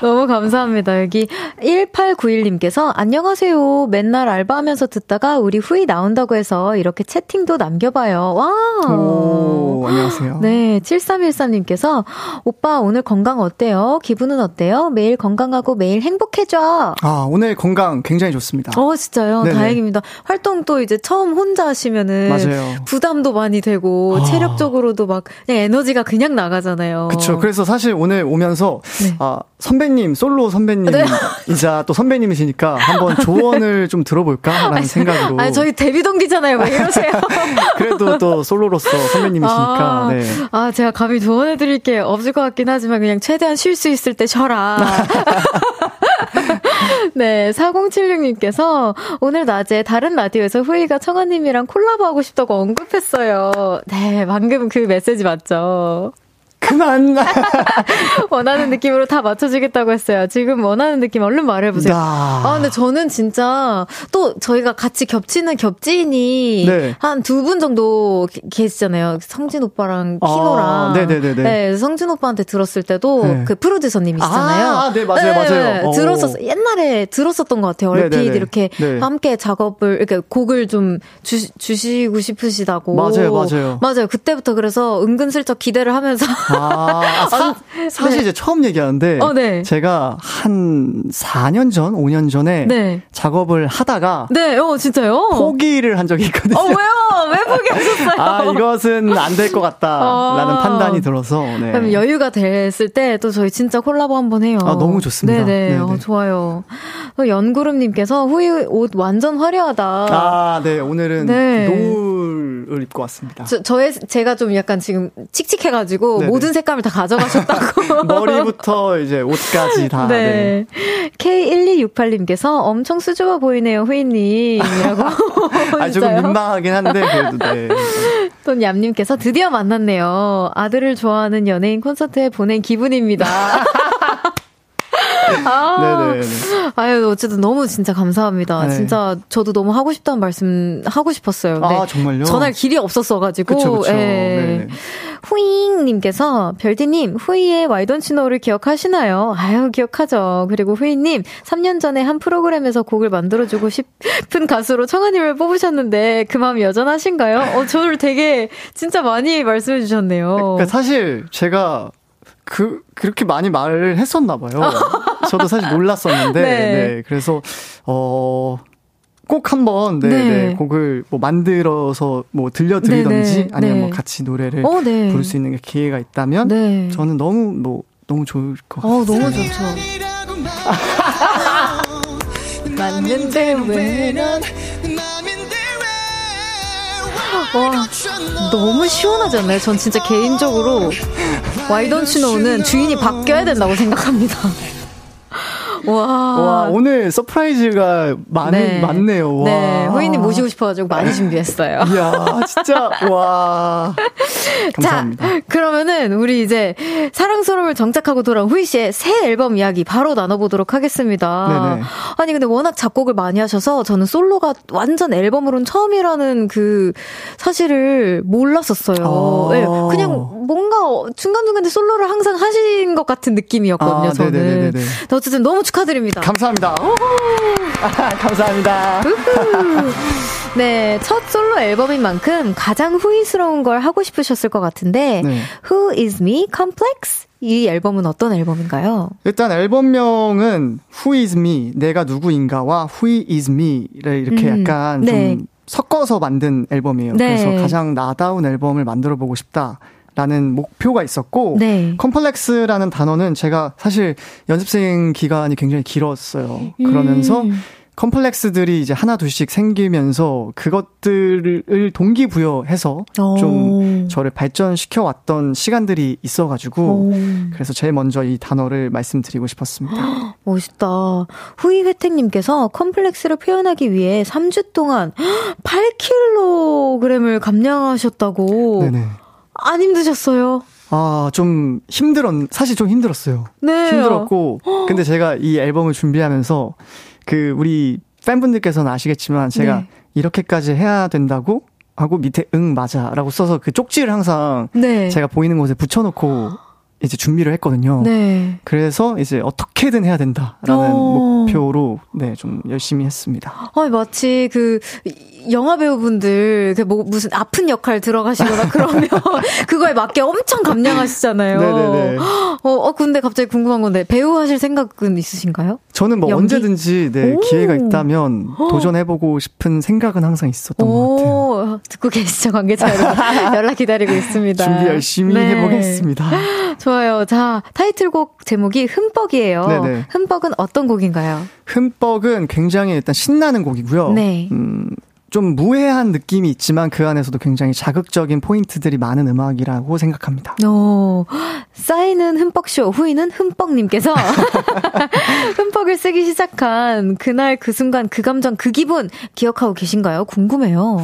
너무 감사합니다. 여기 1891님께서 안녕하세요. 맨날 알바하면서 듣다가 우리 후이 나온다고 해서 이렇게 채팅도 남겨봐요. 와. 오, 안녕하세요. 네, 7313님 님께서 오빠 오늘 건강 어때요? 기분은 어때요? 매일 건강하고 매일 행복해져. 아 오늘 건강 굉장히 좋습니다. 어 진짜요? 네네. 다행입니다. 활동 또 이제 처음 혼자 하시면은 맞아요. 부담도 많이 되고 아. 체력적으로도 막 그냥 에너지가 그냥 나가잖아요. 그렇죠. 그래서 사실 오늘 오면서 네. 아 선배님 솔로 선배님이자 네. 또 선배님이시니까 한번 조언을 좀 들어볼까라는 아니, 생각으로. 아 저희 데뷔 동기잖아요. 왜 이러세요? 그래도 또 솔로로서 선배님이시니까. 아, 네. 아 제가 감히 조언 조언해드릴 게 없을 것 같긴 하지만 그냥 최대한 쉴 수 있을 때 쉬어라. 네, 4076님께서 오늘 낮에 다른 라디오에서 후이가 청아님이랑 콜라보 하고 싶다고 언급했어요. 네, 방금 그 메시지 맞죠? 그만. 원하는 느낌으로 다 맞춰주겠다고 했어요. 지금 원하는 느낌 얼른 말해보세요. 아, 아 근데 저는 진짜 또 저희가 같이 겹치는 겹지인이 네. 한두 분 정도 계시잖아요. 성진 오빠랑 키노랑. 아, 네네네. 네, 성진 오빠한테 들었을 때도 네. 그 프로듀서님 이시잖아요. 아, 네, 맞아요, 네, 맞아요. 들었었, 옛날에 들었었던 것 같아요. 얼핏 네네네. 이렇게 네. 함께 작업을, 이렇게 곡을 좀 주, 주시고 싶으시다고. 맞아요, 맞아요. 맞아요. 그때부터 그래서 은근슬쩍 기대를 하면서. 아, 사, 사실 네. 이제 처음 얘기하는데 어, 네. 제가 한 4년 전, 5년 전에 네. 작업을 하다가 네, 어 진짜요? 포기를 한 적이 있거든요. 어, 왜요? 왜 포기하셨어요? 아, 이것은 안 될 것 같다라는 아. 판단이 들어서 네. 그럼 여유가 됐을 때 또 저희 진짜 콜라보 한번 해요. 아, 너무 좋습니다. 네네. 네. 어, 좋아요. 연구름님께서 후이 옷 완전 화려하다. 아, 네. 오늘은 네. 노을을 입고 왔습니다. 저, 저의 제가 좀 약간 지금 칙칙해가지고 네네. 모든 색감을 다 가져가셨다고. 머리부터 이제 옷까지 다. 네. 네. K1268님께서 엄청 수줍어 보이네요, 후이님이라고. 아, 조금 민망하긴 한데, 그래도 네. 또 얌님께서 드디어 만났네요. 아들을 좋아하는 연예인 콘서트에 보낸 기분입니다. 아, 네네. 아유, 어쨌든 너무 진짜 감사합니다. 네. 진짜 저도 너무 하고 싶다는 말씀 하고 싶었어요. 아, 정말요? 전할 길이 없었어가지고. 그쵸, 그쵸. 예. 네. 후잉님께서 별디님 후이의 와이던치노를 기억하시나요? 아유 기억하죠. 그리고 후이님 3년 전에 한 프로그램에서 곡을 만들어주고 싶은 가수로 청아님을 뽑으셨는데 그 마음 여전하신가요? 어 저를 되게 진짜 많이 말씀해 주셨네요. 그러니까 사실 제가 그 그렇게 많이 말을 했었나 봐요. 저도 사실 몰랐었는데 네. 네. 그래서 어 꼭 한번 네, 네. 네, 곡을 뭐 만들어서 뭐 들려드리던지 네, 네. 아니면 뭐 같이 노래를 어, 부를 수 있는 기회가 있다면 저는 너무 뭐 너무 좋을 것 같아요. 어, 너무 좋죠. 맞는데 왜난 와, 너무 시원하지 않나요? 전 진짜 개인적으로 와이던츄노는 주인이 바뀌어야 된다고 생각합니다. 와. 와, 오늘 서프라이즈가 많, 네. 많네요. 와. 네. 후이님 모시고 싶어가지고 많이 준비했어요. 이야, 진짜, 와. 감사합니다. 자, 그러면은 우리 이제 사랑스러움을 정착하고 돌아온 후이 씨의 새 앨범 이야기 바로 나눠보도록 하겠습니다. 네네. 아니, 근데 워낙 작곡을 많이 하셔서 저는 솔로가 완전 앨범으로는 처음이라는 그 사실을 몰랐었어요. 아~ 네, 그냥 뭔가 중간중간에 솔로를 항상 하신 것 같은 느낌이었거든요, 아, 저는. 네네네네. 어쨌든 너무 축하드립니다. 감사합니다. 감사합니다. 네, 첫 솔로 앨범인 만큼 가장 후회스러운 걸 하고 싶으셨을 것 같은데 네. Who is me complex? 이 앨범은 어떤 앨범인가요? 일단 앨범명은 Who is me? 내가 누구인가와 Who is me를 이렇게 음, 약간 네. 좀 섞어서 만든 앨범이에요. 네. 그래서 가장 나다운 앨범을 만들어 보고 싶다. 라는 목표가 있었고 네. 컴플렉스라는 단어는 제가 사실 연습생 기간이 굉장히 길었어요. 그러면서 음. 컴플렉스들이 이제 하나 둘씩 생기면서 그것들을 동기부여해서 오. 좀 저를 발전시켜 왔던 시간들이 있어가지고 오. 그래서 제일 먼저 이 단어를 말씀드리고 싶었습니다. 멋있다. 후이 회택님께서 컴플렉스를 표현하기 위해 3주 동안 8kg을 감량하셨다고. 네네. 안 힘드셨어요? 아, 좀 힘들었, 사실 좀 힘들었어요. 네. 힘들었고, 근데 제가 이 앨범을 준비하면서 그 우리 팬분들께서는 아시겠지만 제가 네. 이렇게까지 해야 된다고 하고 밑에 응 맞아 라고 써서 그 쪽지를 항상 네. 제가 보이는 곳에 붙여놓고 이제 준비를 했거든요. 네. 그래서 이제 어떻게든 해야 된다라는 오. 목표로 네, 좀 열심히 했습니다. 아, 마치 그 영화 배우분들 그뭐 무슨 아픈 역할 들어가시거나 그러면 그거에 맞게 엄청 감량하시잖아요. 네네네. 어, 어 근데 갑자기 궁금한 건데 배우 하실 생각은 있으신가요? 저는 뭐 연기? 언제든지 네, 기회가 있다면 도전해보고 싶은 생각은 항상 있었던 것 같아요. 듣고 계시죠 관계자 여러분 연락 기다리고 있습니다. 준비 열심히 네. 해보겠습니다. 좋아요. 자 타이틀곡 제목이 흠뻑이에요. 네네. 흠뻑은 어떤 곡인가요? 흠뻑은 굉장히 일단 신나는 곡이고요. 네. 음, 좀 무해한 느낌이 있지만 그 안에서도 굉장히 자극적인 포인트들이 많은 음악이라고 생각합니다. 오, 쌓이는 흠뻑쇼 후이는 흠뻑님께서 흠뻑을 쓰기 시작한 그날 그 순간 그 감정 그 기분 기억하고 계신가요? 궁금해요.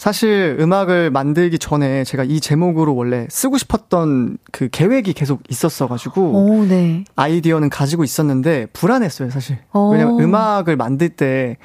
사실 음악을 만들기 전에 제가 이 제목으로 원래 쓰고 싶었던 그 계획이 계속 있었어가지고 오, 네. 아이디어는 가지고 있었는데 불안했어요 사실. 오. 왜냐면 음악을 만들 때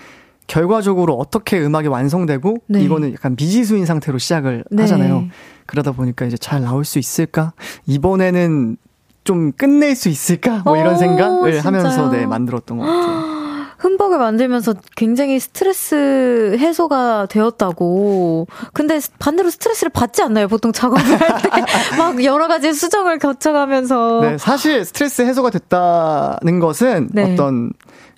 결과적으로 어떻게 음악이 완성되고 네. 이거는 약간 미지수인 상태로 시작을 네. 하잖아요. 그러다 보니까 이제 잘 나올 수 있을까? 이번에는 좀 끝낼 수 있을까? 뭐 이런 생각을 진짜요? 하면서 네, 만들었던 것 같아요. 흠뻑을 만들면서 굉장히 스트레스 해소가 되었다고. 근데 반대로 스트레스를 받지 않나요? 보통 작업을 할 때. 막 여러 가지 수정을 거쳐가면서. 네, 사실 스트레스 해소가 됐다는 것은 네. 어떤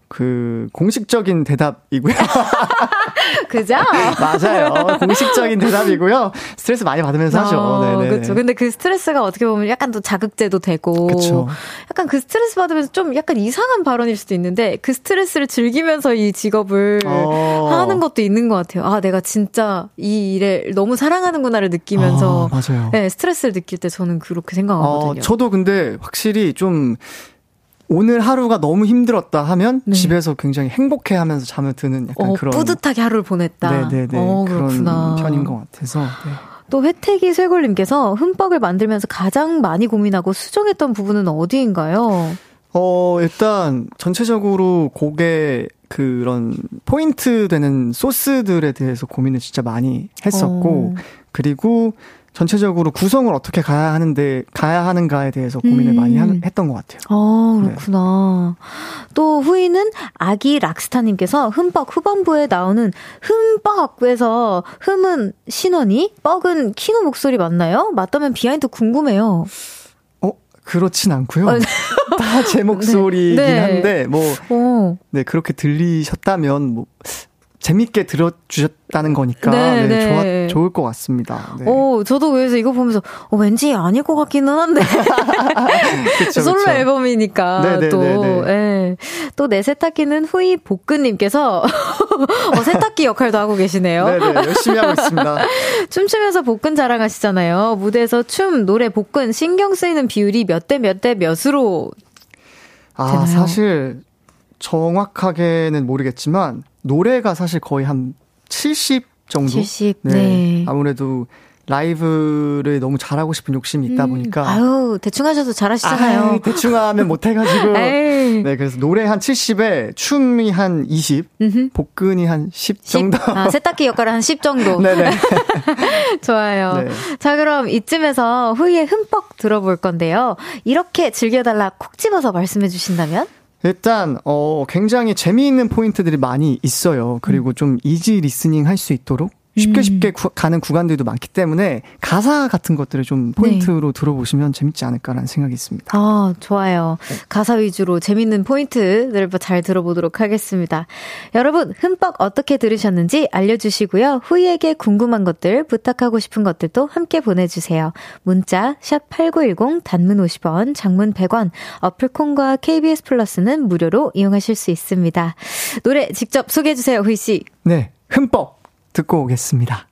그 공식적인 대답이고요. 그죠? 맞아요. 공식적인 대답이고요. 스트레스 많이 받으면서 하죠. 어, 네네. 그렇죠. 근데 그 스트레스가 어떻게 보면 약간 또 자극제도 되고 그쵸. 약간 그 스트레스 받으면서 좀 약간 이상한 발언일 수도 있는데 그 스트레스를 즐기면서 이 직업을 어. 하는 것도 있는 것 같아요. 아, 내가 진짜 이 일을 너무 사랑하는구나를 느끼면서 아, 맞아요. 네, 스트레스를 느낄 때 저는 그렇게 생각하거든요. 어, 저도 근데 확실히 좀 오늘 하루가 너무 힘들었다 하면 네. 집에서 굉장히 행복해 하면서 잠을 드는 약간 어, 그런 뿌듯하게 하루를 보냈다. 네네네 어, 그런 편인 것 같아서. 네. 또 혜택이 쇠골님께서 흠뻑을 만들면서 가장 많이 고민하고 수정했던 부분은 어디인가요? 어 일단 전체적으로 곡의 그런 포인트 되는 소스들에 대해서 고민을 진짜 많이 했었고 어. 그리고 전체적으로 구성을 어떻게 가야 하는데 가야 하는가에 대해서 고민을 음. 많이 하, 했던 것 같아요. 아 그렇구나. 네. 또 후이는 아기 락스타님께서 흠뻑 후반부에 나오는 흠뻑에서 흠은 신원이 뻑은 키노 목소리 맞나요? 맞다면 비하인드 궁금해요. 어 그렇진 않고요. 아, 네. 다 제 목소리긴 네. 한데 뭐 오. 네 그렇게 들리셨다면 뭐 재밌게 들어주셨다는 거니까 네, 네, 좋아, 좋을 것 같습니다. 네. 오, 저도 그래서 이거 보면서 어, 왠지 아닐 것 같기는 한데 그쵸, 솔로 그쵸. 앨범이니까 네네, 네, 또 네, 예. 또 내 세탁기는 후이 복근님께서 어, 세탁기 역할도 하고 계시네요. 네네 열심히 하고 있습니다. 춤추면서 복근 자랑하시잖아요. 무대에서 춤, 노래, 복근 신경 쓰이는 비율이 몇 대 몇 대 몇으로 아, 되나요? 사실 정확하게는 모르겠지만 노래가 사실 거의 한 70 정도. 70. 네. 네. 아무래도 라이브를 너무 잘하고 싶은 욕심이 있다 음, 보니까. 아유, 대충 하셔도 잘하시잖아요. 아유, 대충 하면 못해가지고. 네, 그래서 노래 한 70에 춤이 한 20, 음흠. 복근이 한 10 정도. 10? 아, 세탁기 역할을 한 10 정도. 네네. 좋아요. 네. 자, 그럼 이쯤에서 후이의 흠뻑 들어볼 건데요. 이렇게 즐겨달라 콕 집어서 말씀해 주신다면? 일단 어 굉장히 재미있는 포인트들이 많이 있어요. 그리고 음. 좀 easy listening 할 수 있도록 쉽게 음. 쉽게 구, 가는 구간들도 많기 때문에 가사 같은 것들을 좀 포인트로 네. 들어보시면 재밌지 않을까라는 생각이 있습니다. 아, 좋아요. 네. 가사 위주로 재밌는 포인트들을 잘 들어보도록 하겠습니다. 여러분, 흠뻑 어떻게 들으셨는지 알려주시고요. 후이에게 궁금한 것들, 부탁하고 싶은 것들도 함께 보내주세요. 문자, 샵8910, 단문 50원, 장문 100원, 어플콘과 KBS 플러스는 무료로 이용하실 수 있습니다. 노래 직접 소개해주세요, 후이씨. 네, 흠뻑! 듣고 오겠습니다.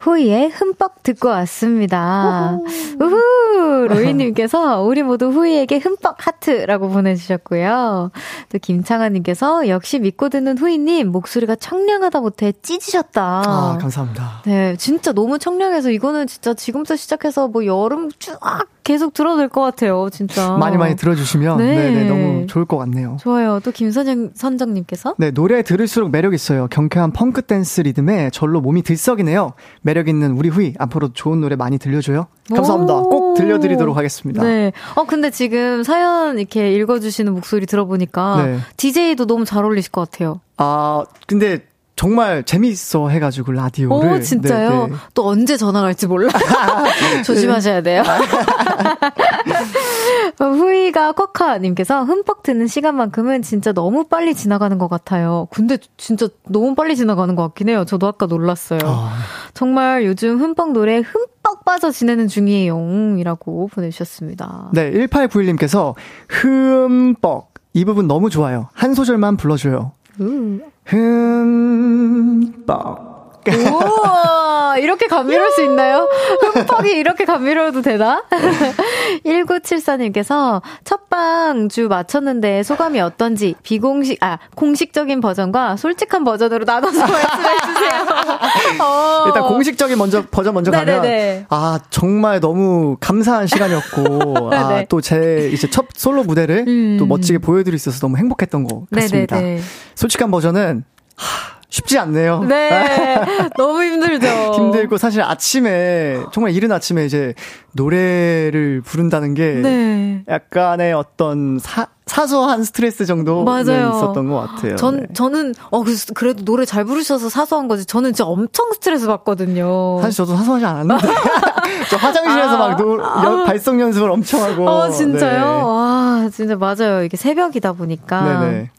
후이의 흠뻑 듣고 왔습니다. 우후! 로이님께서 우리 모두 후이에게 흠뻑 하트라고 보내주셨고요. 또 김창아님께서 역시 믿고 듣는 후이님 목소리가 청량하다 못해 찢으셨다. 아, 감사합니다. 네, 진짜 너무 청량해서 이거는 진짜 지금부터 시작해서 뭐 여름 쫙 계속 들어도 될것 같아요, 진짜. 많이 많이 들어주시면 네. 네네, 너무 좋을 것 같네요. 좋아요. 또 김선정 선정님께서 네 노래 들을수록 매력 있어요. 경쾌한 펑크 댄스 리듬에 절로 몸이 들썩이네요. 매력 있는 우리 후이 앞으로 좋은 노래 많이 들려줘요. 감사합니다. 꼭 들려드리도록 하겠습니다. 네. 어 근데 지금 사연 이렇게 읽어주시는 목소리 들어보니까 네. DJ도 너무 잘 어울리실 것 같아요. 아 근데 정말 재미있어 해가지고 라디오를. 오, 진짜요? 네, 네. 또 언제 전화 갈지 몰라. 조심하셔야 돼요. 후이가 쿼카님께서 흠뻑 드는 시간만큼은 진짜 너무 빨리 지나가는 것 같아요. 근데 진짜 너무 빨리 지나가는 것 같긴 해요. 저도 아까 놀랐어요. 아. 정말 요즘 흠뻑 노래 흠뻑 빠져 지내는 중이에요. 이라고 보내주셨습니다. 네, 1891님께서 흠뻑. 이 부분 너무 좋아요. 한 소절만 불러줘요. 음. 흠뻑. 우와, 이렇게 감미로울 수 있나요? 흠뻑이 이렇게 감미로워도 되나? 1974님께서 첫방주 마쳤는데 소감이 어떤지 비공식, 아, 공식적인 버전과 솔직한 버전으로 나눠서 말씀해주세요. 어. 일단 공식적인 먼저, 버전 먼저 네네네. 가면, 아, 정말 너무 감사한 시간이었고, 아, 또 제 이제 첫 솔로 무대를 음. 또 멋지게 보여드릴 수 있어서 너무 행복했던 것 같습니다. 네네네. 솔직한 버전은, 하, 쉽지 않네요. 네. 너무 힘들죠. 힘들고 사실 아침에 정말 이른 아침에 이제 노래를 부른다는 게 네. 약간의 어떤 사, 사소한 스트레스 정도 있었던 것 같아요. 전 네. 저는 어 그래도 노래 잘 부르셔서 사소한 거지. 저는 진짜 엄청 스트레스 받거든요. 사실 저도 사소하지 않았는데 저 화장실에서 아, 막 노, 아, 발성 연습을 엄청 하고. 어 진짜요? 네. 와 진짜 맞아요. 이게 새벽이다 보니까. 네네.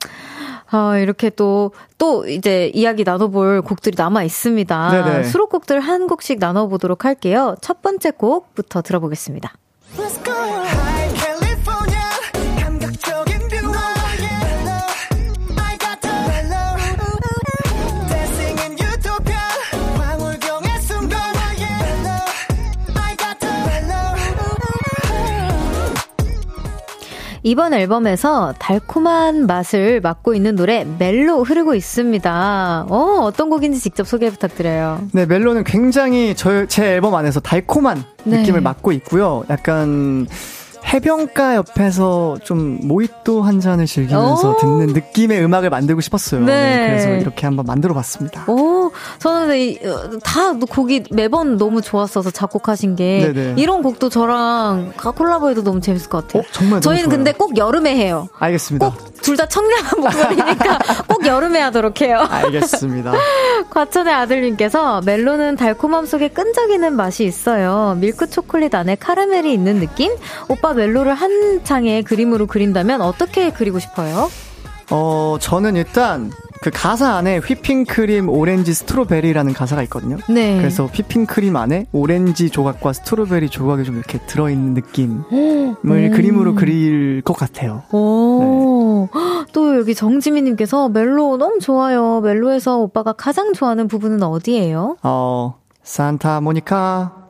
아, 이렇게 또, 또 이제 이야기 나눠볼 곡들이 남아 있습니다. 네네. 수록곡들 한 곡씩 나눠보도록 할게요. 첫 번째 곡부터 들어보겠습니다. 이번 앨범에서 달콤한 맛을 맡고 있는 노래 멜로 흐르고 있습니다. 어, 어떤 곡인지 직접 소개 부탁드려요. 네, 멜로는 굉장히 저, 제 앨범 안에서 달콤한 네. 느낌을 맡고 있고요. 약간 해변가 옆에서 좀 모히또 한 잔을 즐기면서 듣는 느낌의 음악을 만들고 싶었어요. 네. 네. 그래서 이렇게 한번 만들어 봤습니다. 오, 저는 이, 어, 다 곡이 매번 너무 좋았어서 작곡하신 게 네네. 이런 곡도 저랑 콜라보해도 너무 재밌을 것 같아요. 어, 정말 저희는 좋아요. 근데 꼭 여름에 해요. 알겠습니다. 둘 다 청량한 목소리니까 꼭 여름에 하도록 해요. 알겠습니다. 과천의 아들님께서 멜로는 달콤함 속에 끈적이는 맛이 있어요. 밀크 초콜릿 안에 카라멜이 있는 느낌? 오빠 멜로를 한 장의 그림으로 그린다면 어떻게 그리고 싶어요? 어, 저는 일단 그 가사 안에 휘핑크림, 오렌지, strawberry라는 가사가 있거든요. 네. 그래서 휘핑크림 안에 오렌지 조각과 스트로베리 조각이 좀 이렇게 들어있는 느낌을 음. 그림으로 그릴 것 같아요. 오. 또 여기 정지민님께서 멜로 너무 좋아요. 멜로에서 오빠가 가장 좋아하는 부분은 어디예요? 어, 산타 모니카,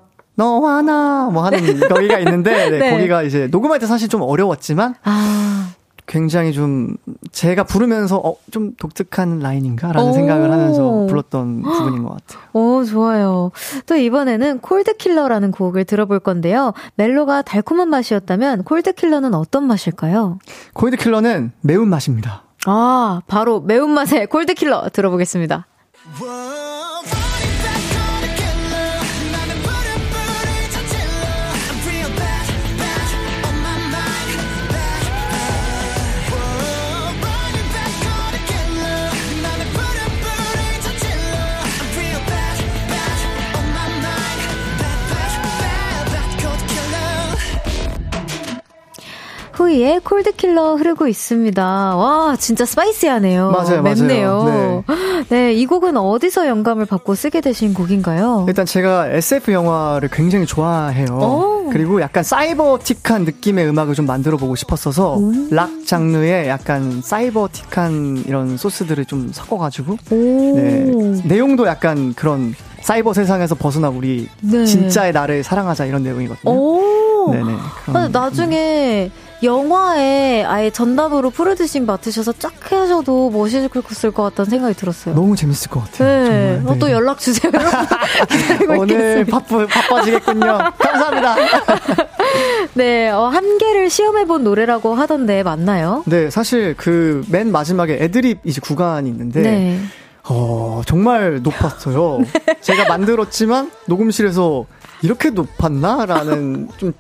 너와 나, 뭐 하는 거기가 있는데, 네, 네. 거기가 이제 녹음할 때 사실 좀 어려웠지만, 아. 굉장히 좀 제가 부르면서 어, 좀 독특한 라인인가라는 오. 생각을 하면서 불렀던 부분인 것 같아요. 오, 좋아요. 또 이번에는 콜드킬러라는 곡을 들어볼 건데요. 멜로가 달콤한 맛이었다면 콜드킬러는 어떤 맛일까요? 코이드킬러는 매운 맛입니다. 아, 바로 매운 맛의 콜드킬러 들어보겠습니다. 후이의 콜드킬러 흐르고 있습니다. 와, 진짜 스파이시하네요. 맞아요, 맞아요. 맵네요. 네. 이 곡은 어디서 영감을 받고 쓰게 되신 곡인가요? 일단 제가 SF 영화를 굉장히 좋아해요. 오. 그리고 약간 사이버틱한 느낌의 음악을 좀 만들어 보고 싶었어서 락 장르의 약간 사이버틱한 이런 소스들을 좀 섞어가지고 오. 네. 내용도 약간 그런 사이버 세상에서 벗어나 우리 네. 진짜의 나를 사랑하자 이런 내용이거든요. 오. 네네. 아, 그런 나중에 영화에 아예 전담으로 프로듀싱 맡으셔서 쫙 하셔도 멋있을 것 같다는 생각이 들었어요. 너무 재밌을 것 같아요. 네. 정말. 어, 또 네. 연락 주세요. 오늘. 바쁘, 바빠지겠군요. 감사합니다. 네, 어, 한 개를 시험해본 노래라고 하던데 맞나요? 네, 사실 그 맨 마지막에 애드립 이제 구간이 있는데, 네. 어, 정말 높았어요. 제가 만들었지만 녹음실에서 이렇게 높았나? 라는 좀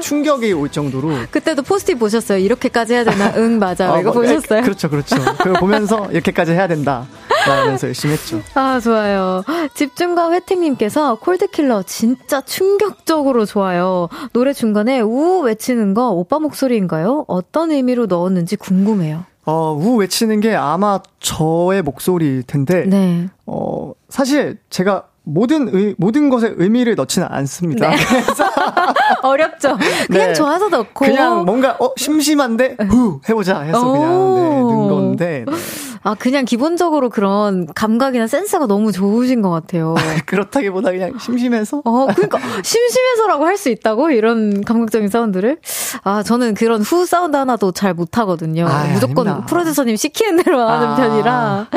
충격이 올 정도로. 그때도 포스트잇 보셨어요? 이렇게까지 해야 되나? 응, 맞아. 어, 이거 뭐, 보셨어요? 에, 그렇죠, 그렇죠. 그걸 보면서 이렇게까지 해야 된다. 라면서 열심히 했죠. 아, 좋아요. 집중과 회택님께서 콜드킬러 진짜 충격적으로 좋아요. 노래 중간에 우 외치는 거 오빠 목소리인가요? 어떤 의미로 넣었는지 궁금해요. 어, 우 외치는 게 아마 저의 목소리일 텐데, 네. 어, 사실 제가 모든 의, 모든 것에 의미를 넣지는 않습니다. 네. 어렵죠? 그냥 네. 좋아서 넣고. 그냥 뭔가 어 심심한데 후 해보자 해서 그냥 네, 오. 넣은 건데 네. 아, 그냥 기본적으로 그런 감각이나 센스가 너무 좋으신 것 같아요. 그렇다기보다 그냥 심심해서 어, 그러니까 심심해서라고 할 수 있다고 이런 감각적인 사운드를 아 저는 그런 후 사운드 하나도 잘 못하거든요. 아이, 무조건 아닙니다. 프로듀서님 시키는 대로 하는 아. 편이라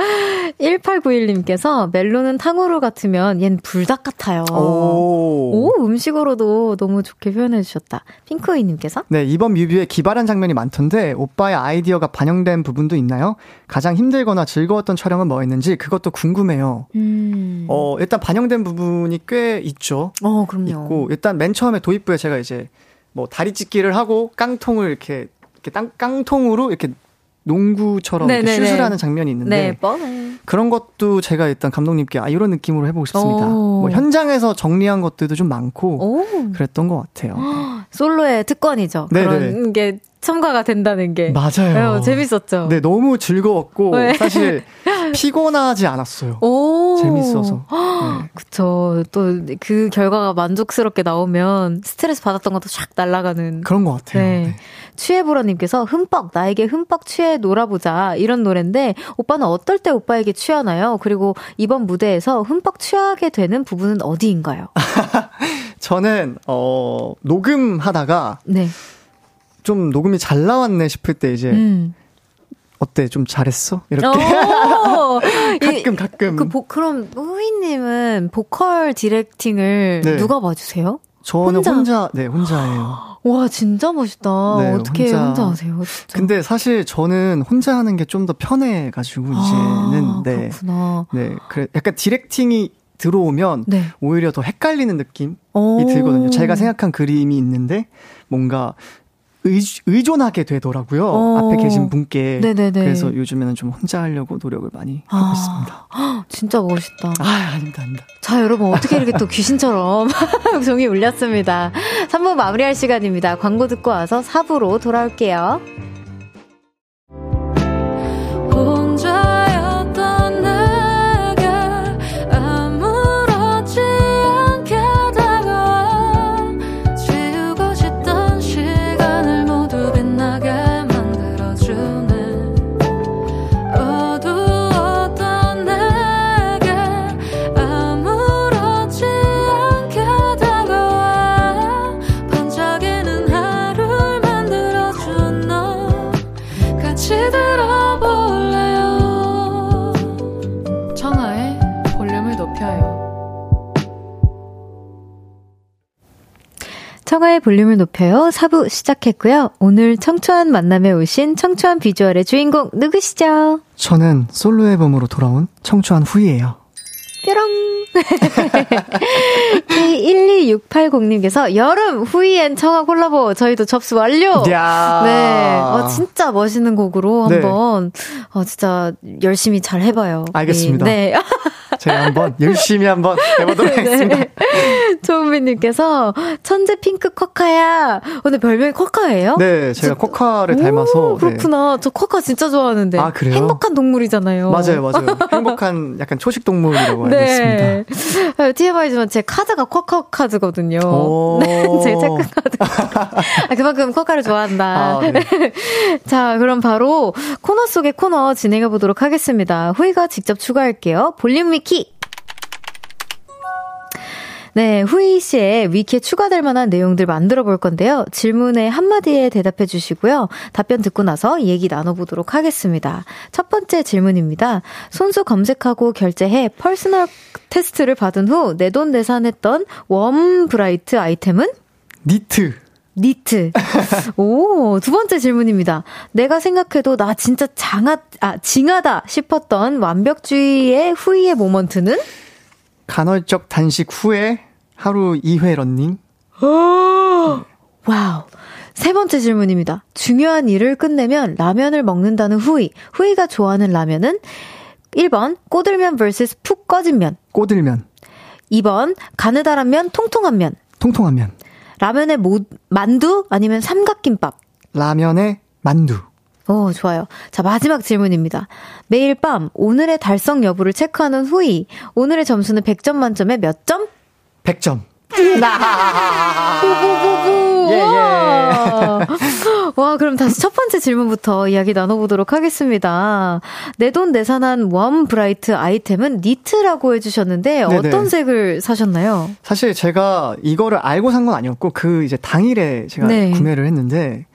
1891님께서 멜로는 탕후루 같으면 얜 불닭 같아요. 오. 오, 음식으로도 너무 좋게 표현해 주셨다. 핑크이님께서 네, 이번 뮤비에 기발한 장면이 많던데 오빠의 아이디어가 반영된 부분도 있나요? 가장 힘들 거나 즐거웠던 촬영은 뭐였는지 그것도 궁금해요. 음. 어, 일단 반영된 부분이 꽤 있죠. 어, 그럼요. 있고 일단 맨 처음에 도입부에 제가 이제 뭐 다리 찢기를 하고 깡통을 이렇게 이렇게 땅, 깡통으로 이렇게 농구처럼 이렇게 네네네. 슛을 하는 장면이 있는데 네. 그런 것도 제가 일단 감독님께 아 이런 느낌으로 해보고 싶습니다. 오. 뭐 현장에서 정리한 것들도 좀 많고 오, 그랬던 것 같아요. 솔로의 특권이죠. 네네. 그런 게 첨가가 된다는 게. 맞아요. 네, 재밌었죠. 네, 너무 즐거웠고 네. 사실 피곤하지 않았어요. 오. 재밌어서. 네. 그쵸. 또 그 결과가 만족스럽게 나오면 스트레스 받았던 것도 쫙 날아가는. 그런 것 같아요. 네. 네. 취해보라님께서 흠뻑, 나에게 흠뻑 취해 놀아보자. 이런 노래인데, 오빠는 어떨 때 오빠에게 취하나요? 그리고 이번 무대에서 흠뻑 취하게 되는 부분은 어디인가요? 저는 어 녹음하다가 네. 좀 녹음이 잘 나왔네 싶을 때 이제 음. 어때 좀 잘했어 이렇게 가끔 가끔 그 보, 그럼 우이님은 보컬 디렉팅을 네. 누가 봐주세요? 저는 혼자? 혼자, 네 혼자예요. 와 진짜 멋있다. 네, 어떻게 혼자. 혼자, 하세요? 진짜. 근데 사실 저는 혼자 하는 게 좀 더 편해가지고 이제는 아, 네, 그렇구나. 네 그래 약간 디렉팅이 들어오면 네. 오히려 더 헷갈리는 느낌이 오. 들거든요. 제가 생각한 그림이 있는데 뭔가 의, 의존하게 되더라고요. 어. 앞에 계신 분께. 네네네. 그래서 요즘에는 좀 혼자 하려고 노력을 많이 하고 아. 있습니다. 진짜 멋있다. 아, 아닙니다, 아닙니다. 자, 여러분, 어떻게 이렇게 또 귀신처럼 종이 울렸습니다. 3부 마무리할 시간입니다. 광고 듣고 와서 4부로 돌아올게요. 청하의 볼륨을 높여요. 4부 시작했고요. 오늘 청초한 만남에 오신 청초한 비주얼의 주인공 누구시죠? 저는 솔로 앨범으로 돌아온 청초한 후이예요. 뾰롱. K12680님께서 여름 후이엔 청아 콜라보 저희도 접수 완료. 야. 네. 어, 진짜 멋있는 곡으로 네. 한번 어, 진짜 열심히 잘 해봐요. 알겠습니다. 네. 제가 한번 열심히 한번 해보도록 네. 하겠습니다. 조은미님께서 천재 핑크 쿼카야. 오늘 별명이 쿼카예요? 네, 제가 저, 쿼카를 닮아서. 오, 그렇구나. 네. 저 쿼카 진짜 좋아하는데. 아 그래요? 행복한 동물이잖아요. 맞아요, 맞아요. 행복한 약간 초식 동물이라고 알고 네. 있습니다. TMI지만 제 카드가 쿼카 카드거든요. 네, 제 체크 카드. 아, 그만큼 쿼카를 좋아한다. 아, 네. 자, 그럼 바로 코너 속의 코너 진행해 보도록 하겠습니다. 후이가 직접 추가할게요. 볼륨 위키. 네, 후이 씨의 위키에 추가될 만한 내용들 만들어 볼 건데요. 질문에 한마디에 대답해 주시고요. 답변 듣고 나서 얘기 나눠보도록 하겠습니다. 첫 번째 질문입니다. 손수 검색하고 결제해 personal 테스트를 받은 후 내돈내산했던 warm bright 아이템은? 니트. 니트. 오, 두 번째 질문입니다. 내가 생각해도 나 진짜 장하, 아, 징하다 싶었던 완벽주의의 후이의 moment는? 간헐적 단식 후에 하루 2회 런닝. Wow. 세 번째 질문입니다. 중요한 일을 끝내면 라면을 먹는다는 후이. 후이가 좋아하는 라면은 1번 꼬들면 vs 푹 꺼진 면. 꼬들면. 2번 가느다란 면, 통통한 면. 통통한 면. 라면에 모, 만두 아니면 삼각김밥. 라면에 만두. 오, 좋아요. 자, 마지막 질문입니다. 매일 밤 오늘의 달성 여부를 체크하는 후이. 오늘의 점수는 100점 만점에 몇 점? 100점. 예, 예. 와, 그럼 다시 첫 번째 질문부터 이야기 나눠보도록 하겠습니다. 내 돈 내산한 웜 브라이트 아이템은 니트라고 해주셨는데 네네. 어떤 색을 사셨나요? 사실 제가 이거를 알고 산 건 아니었고 그 이제 당일에 제가 네. 구매를 했는데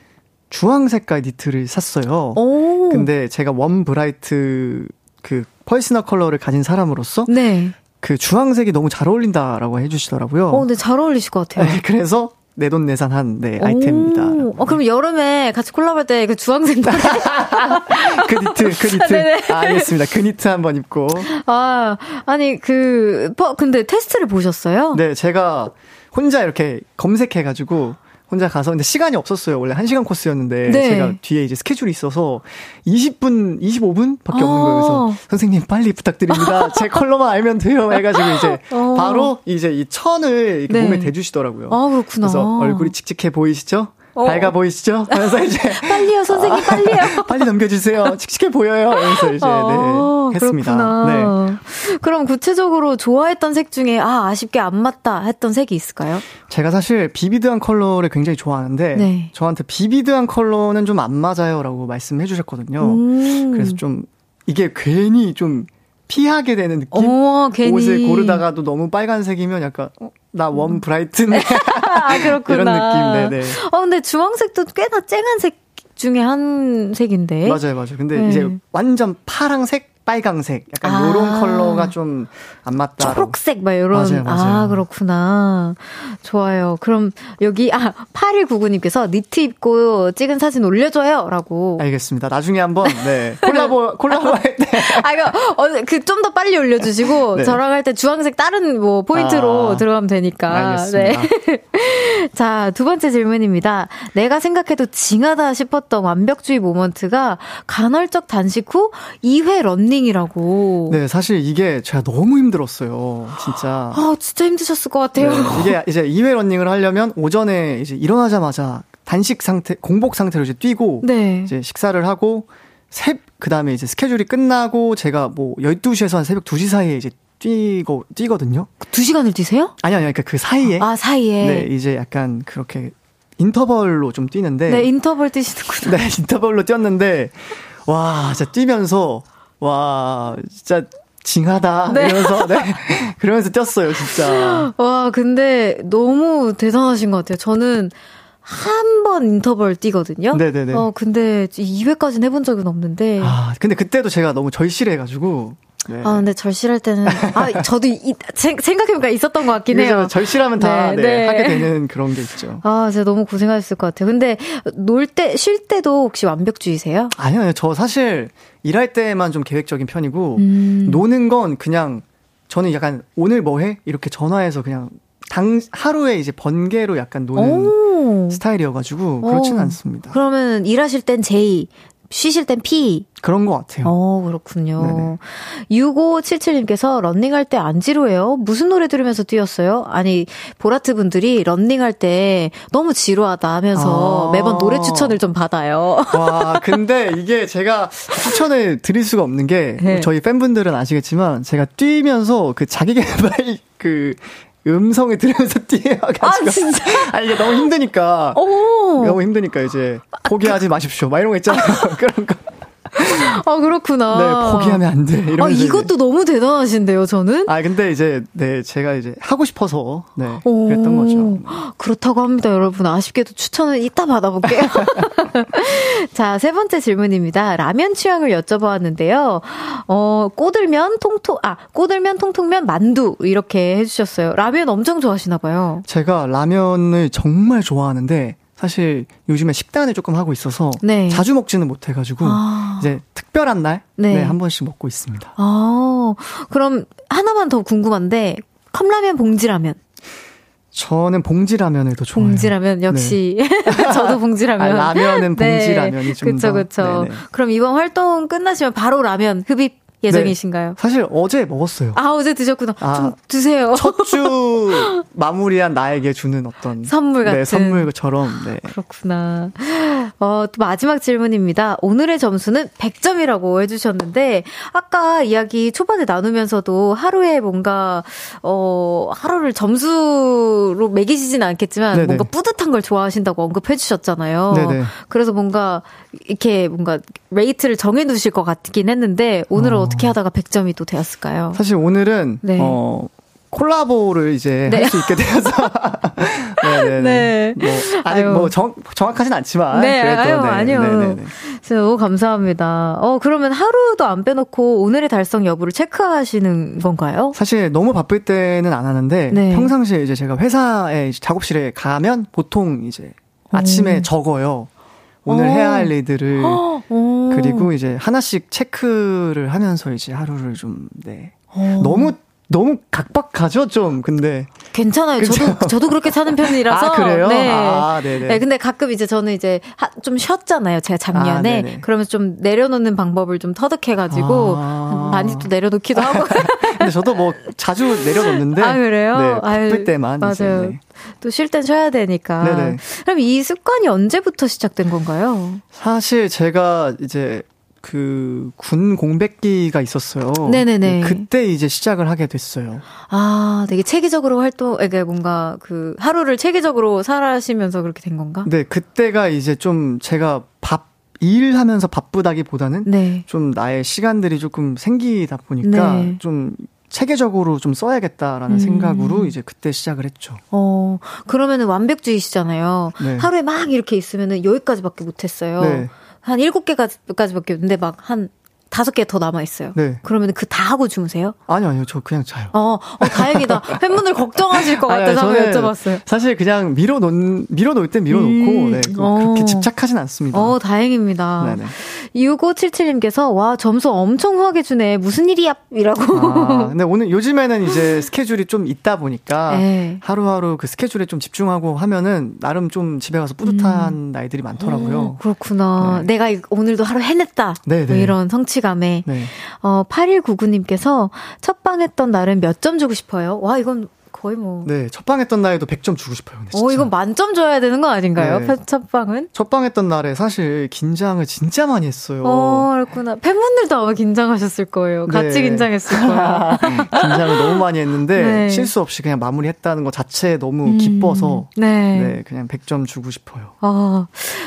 주황 색깔 니트를 샀어요. 오. 근데 제가 warm bright 그 personal color를 가진 사람으로서 네. 그 주황색이 너무 잘 어울린다라고 해주시더라고요. 어, 근데 잘 어울리실 것 같아요. 네, 그래서 내돈내산한 네 아이템입니다. 어 그럼 여름에 같이 콜라보할 때 그 주황색 그 니트 그 니트 아, 알겠습니다. 그 니트 한번 입고 아 아니 그 근데 테스트를 보셨어요? 네 제가 혼자 이렇게 검색해가지고 혼자 가서 근데 시간이 없었어요. 원래 1시간 코스였는데 네. 제가 뒤에 이제 스케줄이 있어서 20분, 25분밖에 없는 거예요. 그래서 아. 선생님 빨리 부탁드립니다. 제 컬러만 알면 돼요. 해 가지고 이제 어. 바로 이제 이 천을 이렇게 네. 몸에 대 주시더라고요. 아 그렇구나. 그래서 얼굴이 칙칙해 보이시죠? 어. 밝아 보이시죠? 그래서 이제 빨리요 선생님 아, 빨리요. 빨리 넘겨주세요. 칙칙해 보여요. 그래서 이제 아, 네, 했습니다. 그렇구나. 네. 그럼 구체적으로 좋아했던 색 중에 아 아쉽게 안 맞다 했던 색이 있을까요? 제가 사실 비비드한 컬러를 굉장히 좋아하는데 네. 저한테 비비드한 컬러는 좀 안 맞아요라고 말씀해 주셨거든요. 음. 그래서 좀 이게 괜히 좀 피하게 되는 느낌? 어, 옷을 고르다가도 너무 빨간색이면 약간 어, 나원 브라이트네. 아, 그렇구나. 이런 느낌. 네네. 어, 근데 주황색도 꽤나 쨍한 색 중에 한 색인데. 맞아요, 맞아요. 근데 네. 이제 완전 파랑색 빨강색 약간 아. 요런 컬러가 좀 안 맞다. 초록색 막 요런 맞아요, 맞아요. 아 그렇구나. 좋아요. 그럼 여기 아 8199님께서 니트 입고 찍은 사진 올려줘요라고. 알겠습니다. 나중에 한번 네 콜라보 콜라보 할 때. 아 이거 어, 그좀 더 빨리 올려주시고 네. 저랑 할 때 주황색 다른 뭐 포인트로 아. 들어가면 되니까. 알겠습니다. 네. 자두 번째 질문입니다. 내가 생각해도 징하다 싶었던 완벽주의 모먼트가 간헐적 단식 후 2회 런닝 런닝이라고. 네, 사실 이게 제가 너무 힘들었어요. 진짜. 아, 진짜 힘드셨을 것 같아요. 네, 이게 이제 2회 런닝을 하려면 오전에 이제 일어나자마자 단식 상태, 공복 상태로 이제 뛰고 네. 이제 식사를 하고 새 그 다음에 이제 스케줄이 끝나고 제가 뭐 12시에서 한 새벽 2시 사이에 이제 뛰고 뛰거든요. 2시간을 뛰세요? 아니요, 아니요. 그러니까 그 사이에. 아, 사이에. 네, 이제 약간 그렇게 인터벌로 좀 뛰는데. 네, 인터벌 뛰시는구나. 네, 인터벌로 뛰었는데 와, 진짜 뛰면서 와, 진짜 징하다. 네. 이러면서, 네. 그러면서 뛰었어요, 진짜. 와, 근데 너무 대단하신 것 같아요. 저는 한 번 인터벌 뛰거든요. 네네네. 어, 근데 2회까지는 해본 적은 없는데. 아, 근데 그때도 제가 너무 절실해가지고. 네. 아, 근데 절실할 때는, 아, 저도 이, 생각해보니까 있었던 것 같긴 해요. 절실하면 다, 네, 네, 네. 하게 되는 그런 게 있죠. 아, 제가 너무 고생하셨을 것 같아요. 근데, 놀 때, 쉴 때도 혹시 완벽주의세요? 아니요, 아니요. 저 사실, 일할 때만 좀 계획적인 편이고, 음. 노는 건 그냥, 저는 약간, 오늘 뭐 해? 이렇게 전화해서 그냥, 당, 하루에 이제 번개로 약간 노는 오. 스타일이어가지고, 그렇지는 않습니다. 그러면 일하실 땐 J, 쉬실 땐 P. 그런 것 같아요. 어, 그렇군요. 네네. 6577님께서 런닝할 때 안 지루해요? 무슨 노래 들으면서 뛰었어요? 아니, 보라트 분들이 런닝할 때 너무 지루하다 하면서 아~ 매번 노래 추천을 좀 받아요. 와, 근데 이게 제가 추천을 드릴 수가 없는 게 네. 저희 팬분들은 아시겠지만 제가 뛰면서 그 자기 개발 그 음성을 들으면서 뛰어가지고. 아, 진짜? 아, 이게 너무 힘드니까. 오. 너무 힘드니까 이제 포기하지 마십시오. 막 이런 거 있잖아요. 그런 거. 아, 그렇구나. 네, 포기하면 안 돼. 이런 아, 이것도 너무 대단하신데요, 저는? 아, 근데 이제, 네, 제가 이제 하고 싶어서, 네, 그랬던 거죠. 그렇다고 합니다, 여러분. 아쉽게도 추천은 이따 받아볼게요. 자, 세 번째 질문입니다. 라면 취향을 여쭤보았는데요. 어, 꼬들면, 통통, 아, 꼬들면, 통통면, 만두, 이렇게 해주셨어요. 라면 엄청 좋아하시나봐요. 제가 라면을 정말 좋아하는데, 사실 요즘에 식단을 조금 하고 있어서 네. 자주 먹지는 못해가지고 아. 이제 특별한 날한 네. 네, 번씩 먹고 있습니다. 아, 그럼 하나만 더 궁금한데 컵라면, 봉지라면. 저는 봉지라면을 더 좋아해요. 봉지라면 역시 네. 저도 봉지라면. 아, 라면은 네. 봉지라면이 네. 좀 그쵸, 더. 그쵸. 네네. 그럼 이번 활동 끝나시면 바로 라면 흡입 예정이신가요? 네. 사실 어제 먹었어요. 아, 어제 드셨구나. 아, 좀 드세요. 첫 주 마무리한 나에게 주는 어떤 선물 같은. 네, 선물처럼. 네. 그렇구나. 어, 또 마지막 질문입니다. 오늘의 점수는 100점이라고 해 주셨는데, 아까 이야기 초반에 나누면서도 하루에 뭔가, 어, 하루를 점수로 매기시지는 않겠지만, 네네. 뭔가 뿌듯한 걸 좋아하신다고 언급해 주셨잖아요. 네네. 그래서 뭔가, 이렇게 뭔가, rate를 정해두실 것 같긴 했는데, 오늘은 어. 떻게 하다가 100점이 또 되었을까요? 사실 오늘은, 네. 어, 콜라보를 이제 네. 할수 있게 되어서 네네네. 네. 뭐 아직 아유. 뭐 정, 정확하진 않지만 네, 그래도 아유, 네. 아니요. 네네네. 너무 감사합니다. 어 그러면 하루도 안 빼놓고 오늘의 달성 여부를 체크하시는 건가요? 사실 너무 바쁠 때는 안 하는데 네. 평상시에 이제 제가 회사에 작업실에 가면 보통 이제 아침에 오. 적어요. 오늘 오. 해야 할 일들을 그리고 이제 하나씩 체크를 하면서 이제 하루를 좀 네. 너무 너무 각박하죠, 좀, 근데. 괜찮아요. 그쵸? 저도, 저도 그렇게 사는 편이라서. 아, 그래요? 네. 아, 네네. 네, 근데 가끔 이제 저는 이제 하, 좀 쉬었잖아요. 제가 작년에. 아, 그러면 좀 내려놓는 방법을 좀 터득해가지고, 아. 많이 또 내려놓기도 하고. 근데 저도 뭐 자주 내려놓는데. 아, 그래요? 네, 바쁠 때만. 맞아요. 네. 또쉴 땐 쉬어야 되니까. 네네. 그럼 이 습관이 언제부터 시작된 건가요? 사실 제가 이제 그 군 공백기가 있었어요. 네네네. 그때 이제 시작을 하게 됐어요. 아, 되게 체계적으로 활동, 이게 뭔가 그 하루를 체계적으로 살아시면서 그렇게 된 건가? 네, 그때가 이제 좀 제가 밥 일하면서 바쁘다기보다는 네. 좀 나의 시간들이 조금 생기다 보니까 네. 좀 체계적으로 좀 써야겠다라는 음. 생각으로 이제 그때 시작을 했죠. 어, 그러면은 완벽주의시잖아요. 네. 하루에 막 이렇게 있으면은 여기까지밖에 못했어요. 네. 한 일곱 개까지밖에 없는데 막 한 다섯 개 더 남아 있어요. 네. 그러면 그 다 하고 주무세요? 아니요, 아니요. 저 그냥 자요. 어, 어 다행이다. 팬분들 걱정하실 것 같아서 한번 여쭤봤어요. 사실 그냥 밀어 놓 밀어 놓을 때 밀어 놓고 음, 네, 어. 그렇게 집착하진 않습니다. 어, 다행입니다. 네네. 6577님께서 와 점수 엄청 후하게 주네 무슨 일이야 이라고. 아, 근데 오늘 요즘에는 이제 스케줄이 좀 있다 보니까 네. 하루하루 그 스케줄에 좀 집중하고 하면은 나름 좀 집에 가서 뿌듯한 음. 날들이 많더라고요. 오, 그렇구나. 네. 내가 오늘도 하루 해냈다. 네, 뭐 이런 성취감에. 네. 어 8199님께서 첫방 했던 날은 몇 점 주고 싶어요? 와 이건 거의 뭐. 네, 첫방 했던 날에도 100점 주고 싶어요. 근데 어, 이건 만점 줘야 되는 거 아닌가요? 네. 첫방은? 첫방 했던 날에 사실 긴장을 진짜 많이 했어요. 어, 그렇구나. 팬분들도 아마 긴장하셨을 거예요. 같이 네. 긴장했을 거예요. 긴장을 너무 많이 했는데 네. 실수 없이 그냥 마무리했다는 것 자체에 너무 음, 기뻐서 네. 네, 그냥 100점 주고 싶어요. 어,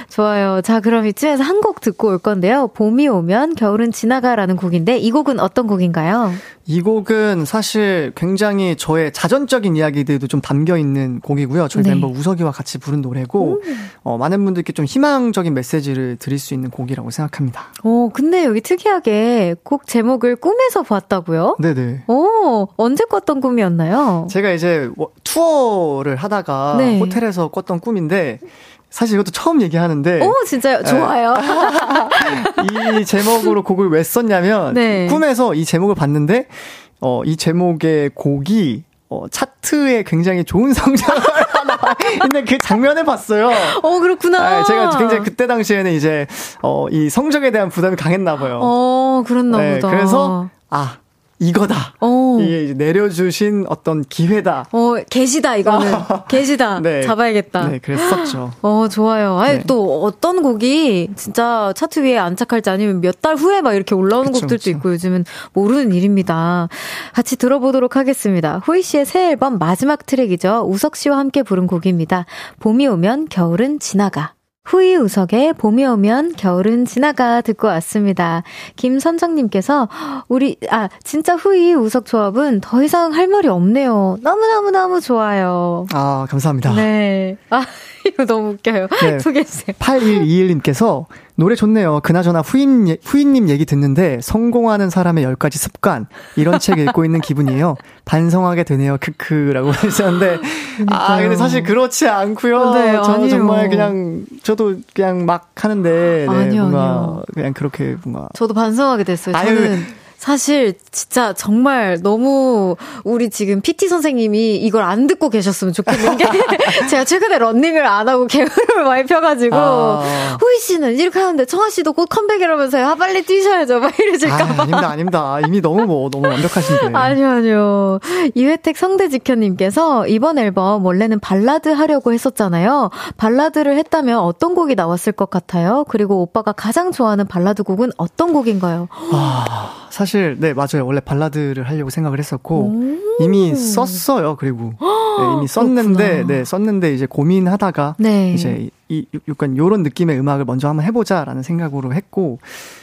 좋아요. 자, 그럼 이쯤에서 한 곡 듣고 올 건데요. 봄이 오면 겨울은 지나가라는 곡인데 이 곡은 어떤 곡인가요? 이 곡은 사실 굉장히 저의 자전적인 이야기들도 좀 담겨 있는 곡이고요. 저희 네. 멤버 우석이와 같이 부른 노래고, 어, 많은 분들께 좀 희망적인 메시지를 드릴 수 있는 곡이라고 생각합니다. 어, 근데 여기 특이하게 곡 제목을 꿈에서 봤다고요? 네네. 오, 언제 꿨던 꿈이었나요? 제가 이제 투어를 하다가 네. 호텔에서 꿨던 꿈인데, 사실 이것도 처음 얘기하는데. 오, 진짜요? 좋아요. 이 제목으로 곡을 왜 썼냐면, 네. 꿈에서 이 제목을 봤는데, 어, 이 제목의 곡이, 어, 차트에 굉장히 좋은 성적을 하나 있는 그 장면을 봤어요. 어, 그렇구나. 네, 제가 굉장히 그때 당시에는 이제, 어, 이 성적에 대한 부담이 강했나 봐요. 어, 그랬나 네, 보다. 그래서, 아, 이거다. 오. 이게 내려주신 어떤 기회다. 어, 계시다, 이거는. 계시다. 네. 잡아야겠다. 네, 그랬었죠. 어, 좋아요. 아니, 네. 또 어떤 곡이 진짜 차트 위에 안착할지 아니면 몇 달 후에 막 이렇게 올라오는 그쵸, 곡들도 그쵸. 있고 요즘은 모르는 일입니다. 같이 들어보도록 하겠습니다. 호이 씨의 새 앨범 마지막 트랙이죠. 우석 씨와 함께 부른 곡입니다. 봄이 오면 겨울은 지나가. 후이 우석의 봄이 오면 겨울은 지나가 듣고 왔습니다. 김선정님께서 우리 아 진짜 후이 우석 조합은 더 이상 할 말이 없네요. 너무 너무 너무 좋아요. 아 감사합니다. 네. 아 이거 너무 웃겨요. 네. 소개해주세요. 8121님께서 노래 좋네요. 그나저나 후임, 후임님 얘기 듣는데 성공하는 사람의 10가지 습관 이런 책 읽고 있는 기분이에요. 반성하게 되네요. 크크라고 하셨는데 아 근데 사실 그렇지 않고요. 네, 저는 아니에요. 정말 그냥 저도 그냥 막 하는데 네, 아니요, 뭔가 아니요. 그냥 그렇게 뭔가 저도 반성하게 됐어요. 저는 아유, 사실 진짜 정말 너무 우리 지금 PT 선생님이 이걸 안 듣고 계셨으면 좋겠는 게 제가 최근에 런닝을 안 하고 게으름을 많이 펴가지고 아. 후이 씨는 이렇게 하는데 청아 씨도 곧 컴백이라면서요. 아 빨리 뛰셔야죠. 막 이러실까봐. 아, 아닙니다, 아닙니다. 이미 너무 뭐 너무 완벽하신데. 아니요, 아니요. 이회택 성대지켜님께서 이번 앨범 원래는 발라드 하려고 했었잖아요. 발라드를 했다면 어떤 곡이 나왔을 것 같아요? 그리고 오빠가 가장 좋아하는 발라드 곡은 어떤 곡인가요? 아. 사실 네 맞아요. 원래 발라드를 하려고 생각을 했었고 이미 썼어요. 그리고 네, 이미 썼는데 네 썼는데 이제 고민하다가 네. 이제 이 약간 요런 느낌의 음악을 먼저 한번 해보자라는 생각으로 했고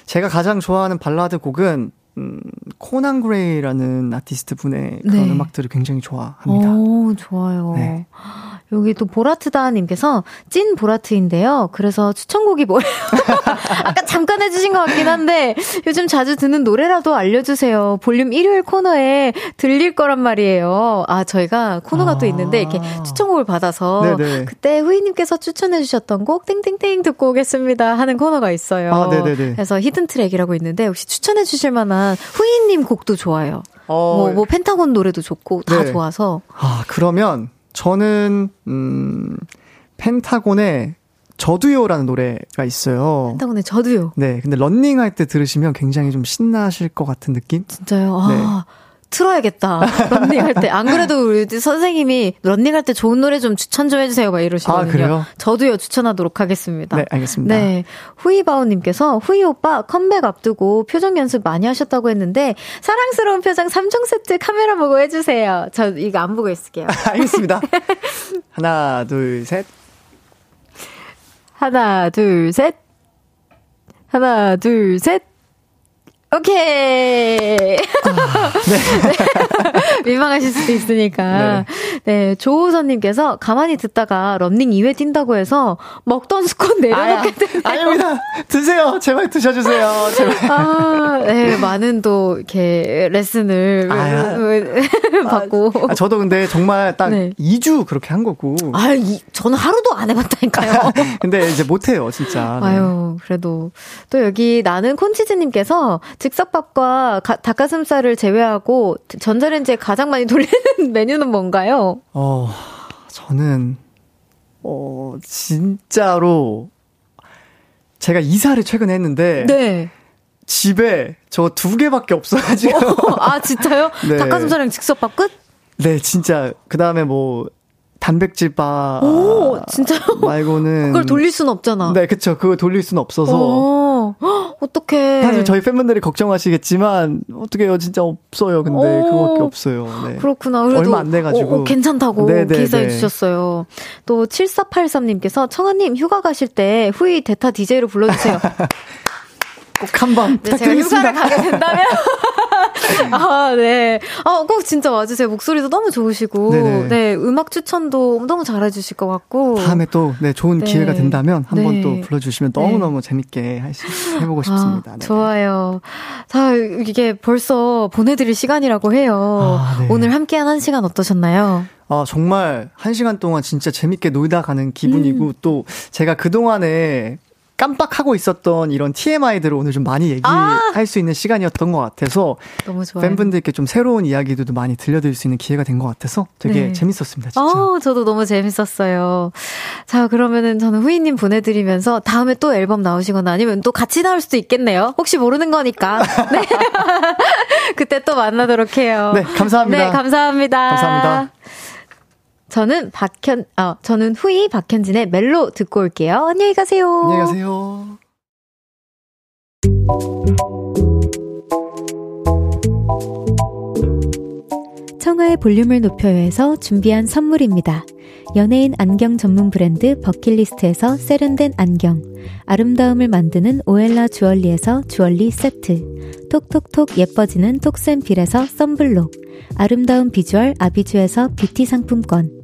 제가 가장 좋아하는 발라드 곡은 음, 코난 그레이라는 아티스트 분의 그런 네. 음악들을 굉장히 좋아합니다. 오, 좋아요. 네. 여기 또 보라트다님께서 찐 보라트인데요. 그래서 추천곡이 뭐예요? 아까 잠깐 해주신 것 같긴 한데 요즘 자주 듣는 노래라도 알려주세요. 볼륨 일요일 코너에 들릴 거란 말이에요. 아 저희가 코너가 아~ 또 있는데 이렇게 추천곡을 받아서 네네. 그때 후이님께서 추천해주셨던 곡 땡땡땡 듣고 오겠습니다 하는 코너가 있어요. 아, 네네네. 그래서 hidden track이라고 있는데 혹시 추천해주실 만한 후이님 곡도 좋아요. 어... 뭐, 뭐 펜타곤 노래도 좋고 다 네. 좋아서. 아 그러면 저는 음 펜타곤의 저도요라는 노래가 있어요. 펜타곤의 저도요. 네, 근데 런닝 할 때 들으시면 굉장히 좀 신나실 것 같은 느낌? 진짜요? 아, 네. 틀어야겠다. 런닝 할 때. 안 그래도 우리 선생님이 런닝 할 때 좋은 노래 좀 추천 좀 해주세요. 막 이러시거든요. 아, 그래요? 저도요, 추천하도록 하겠습니다. 네, 알겠습니다. 네. 후이바오님께서 후이 오빠 컴백 앞두고 표정 연습 많이 하셨다고 했는데 사랑스러운 표정 3종 세트 카메라 보고 해주세요. 저 이거 안 보고 있을게요. 알겠습니다. 하나, 둘, 셋. 하나, 둘, 셋. 하나, 둘, 셋. 오케이. 아, 네. 민망하실 수도 있으니까. 네. 네. 조호선님께서 가만히 듣다가 런닝 2회 뛴다고 해서 먹던 스콘 내려놓게 되네요. 아닙니다. 드세요. 제발 드셔주세요. 제발. 아, 네. 많은 또 이렇게 레슨을 받고. 아, 저도 근데 정말 딱 네. 2주 그렇게 한 거고. 아, 이, 저는 하루도 안 해봤다니까요. 근데 이제 못해요, 진짜. 네. 아유, 그래도. 또 여기 나는 콘치즈님께서 즉석밥과 가, 닭가슴살을 제외하고 전자 레인지에 가장 많이 돌리는 메뉴는 뭔가요? 어, 저는, 어, 진짜로, 제가 이사를 최근에 했는데, 네. 집에 저 두 개밖에 없어가지고. 어, 아, 진짜요? 네. 닭가슴살이랑 즉석밥 끝? 네, 진짜. 그 다음에 뭐, 단백질 바. 오, 진짜요? 말고는. 그걸 돌릴 수는 없잖아. 네, 그쵸. 그걸 돌릴 수는 없어서. 오, 어떡해. 사실 저희 팬분들이 걱정하시겠지만, 어떡해요. 진짜 없어요. 근데 오, 그거밖에 없어요. 네. 그렇구나. 얼마 안 돼가지고. 오, 어, 어, 괜찮다고 네네, 기사해 네. 주셨어요. 또 7483님께서 청아님 휴가 가실 때 후이 대타 DJ로 불러주세요. 꼭 한번 네, 제가 휴가를 가게 된다면 아, 네. 아, 꼭 진짜 와주세요. 목소리도 너무 좋으시고, 네네. 네, 음악 추천도 너무 잘해주실 것 같고. 다음에 또, 네, 좋은 네. 기회가 된다면 한번 네. 또 불러주시면 너무너무 네. 재밌게 해보고 아, 싶습니다. 아, 좋아요. 자, 이게 벌써 보내드릴 시간이라고 해요. 아, 네. 오늘 함께한 한 시간 어떠셨나요? 아, 정말 한 시간 동안 진짜 재밌게 놀다 가는 기분이고, 음. 또 제가 그동안에 깜빡하고 있었던 이런 TMI들을 오늘 좀 많이 얘기할 아! 수 있는 시간이었던 것 같아서 너무 좋아요. 팬분들께 좀 새로운 이야기들도 많이 들려드릴 수 있는 기회가 된 것 같아서 되게 네. 재밌었습니다. 진짜. 어, 저도 너무 재밌었어요. 자, 그러면은 저는 후이님 보내드리면서 다음에 또 앨범 나오시거나 아니면 또 같이 나올 수도 있겠네요. 혹시 모르는 거니까. 네. 그때 또 만나도록 해요. 네, 감사합니다. 네, 감사합니다. 감사합니다. 저는 박현, 어, 저는 후이 박현진의 멜로 듣고 올게요. 안녕히 가세요. 안녕히 가세요. 청하의 볼륨을 높여요에서 준비한 선물입니다. 연예인 안경 전문 브랜드 버킷리스트에서 세련된 안경, 아름다움을 만드는 오엘라 주얼리에서 주얼리 세트, 톡톡톡 예뻐지는 톡센필에서 썬블록, 아름다운 비주얼 아비주에서 뷰티 상품권,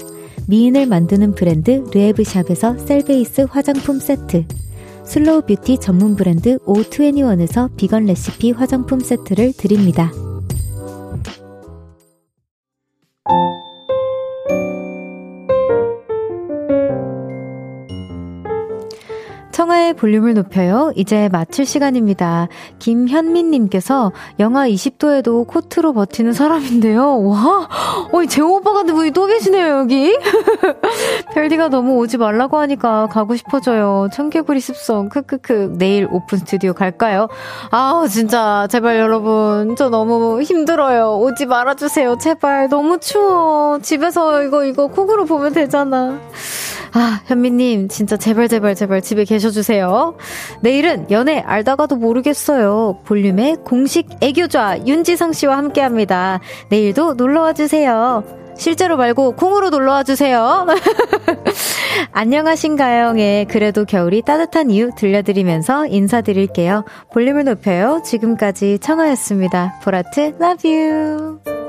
미인을 만드는 브랜드 르에브샵에서 셀베이스 화장품 세트, slow beauty 전문 브랜드 O21에서 비건 레시피 화장품 세트를 드립니다. 청하의 볼륨을 높여요. 이제 마칠 시간입니다. 김현민님께서 영하 20도에도 코트로 버티는 사람인데요. 와, 어이, 재호 오빠 같은 분이 또 계시네요, 여기. 별디가 너무 오지 말라고 하니까 가고 싶어져요. 청개구리 습성, 크크크. 내일 오픈 스튜디오 갈까요? 아우, 진짜, 제발 여러분. 저 너무 힘들어요. 오지 말아주세요. 제발. 너무 추워. 집에서 이거, 이거 콕으로 보면 되잖아. 아, 현미님, 진짜 제발, 제발, 제발 집에 계셔 주세요. 내일은 연애 알다가도 모르겠어요. 볼륨의 공식 애교좌 윤지성 씨와 함께 합니다. 내일도 놀러와 주세요. 실제로 말고 콩으로 놀러와 주세요. 안녕하신가요? 예, 그래도 겨울이 따뜻한 이유 들려드리면서 인사드릴게요. 볼륨을 높여요. 지금까지 청하였습니다. 보라트, love you.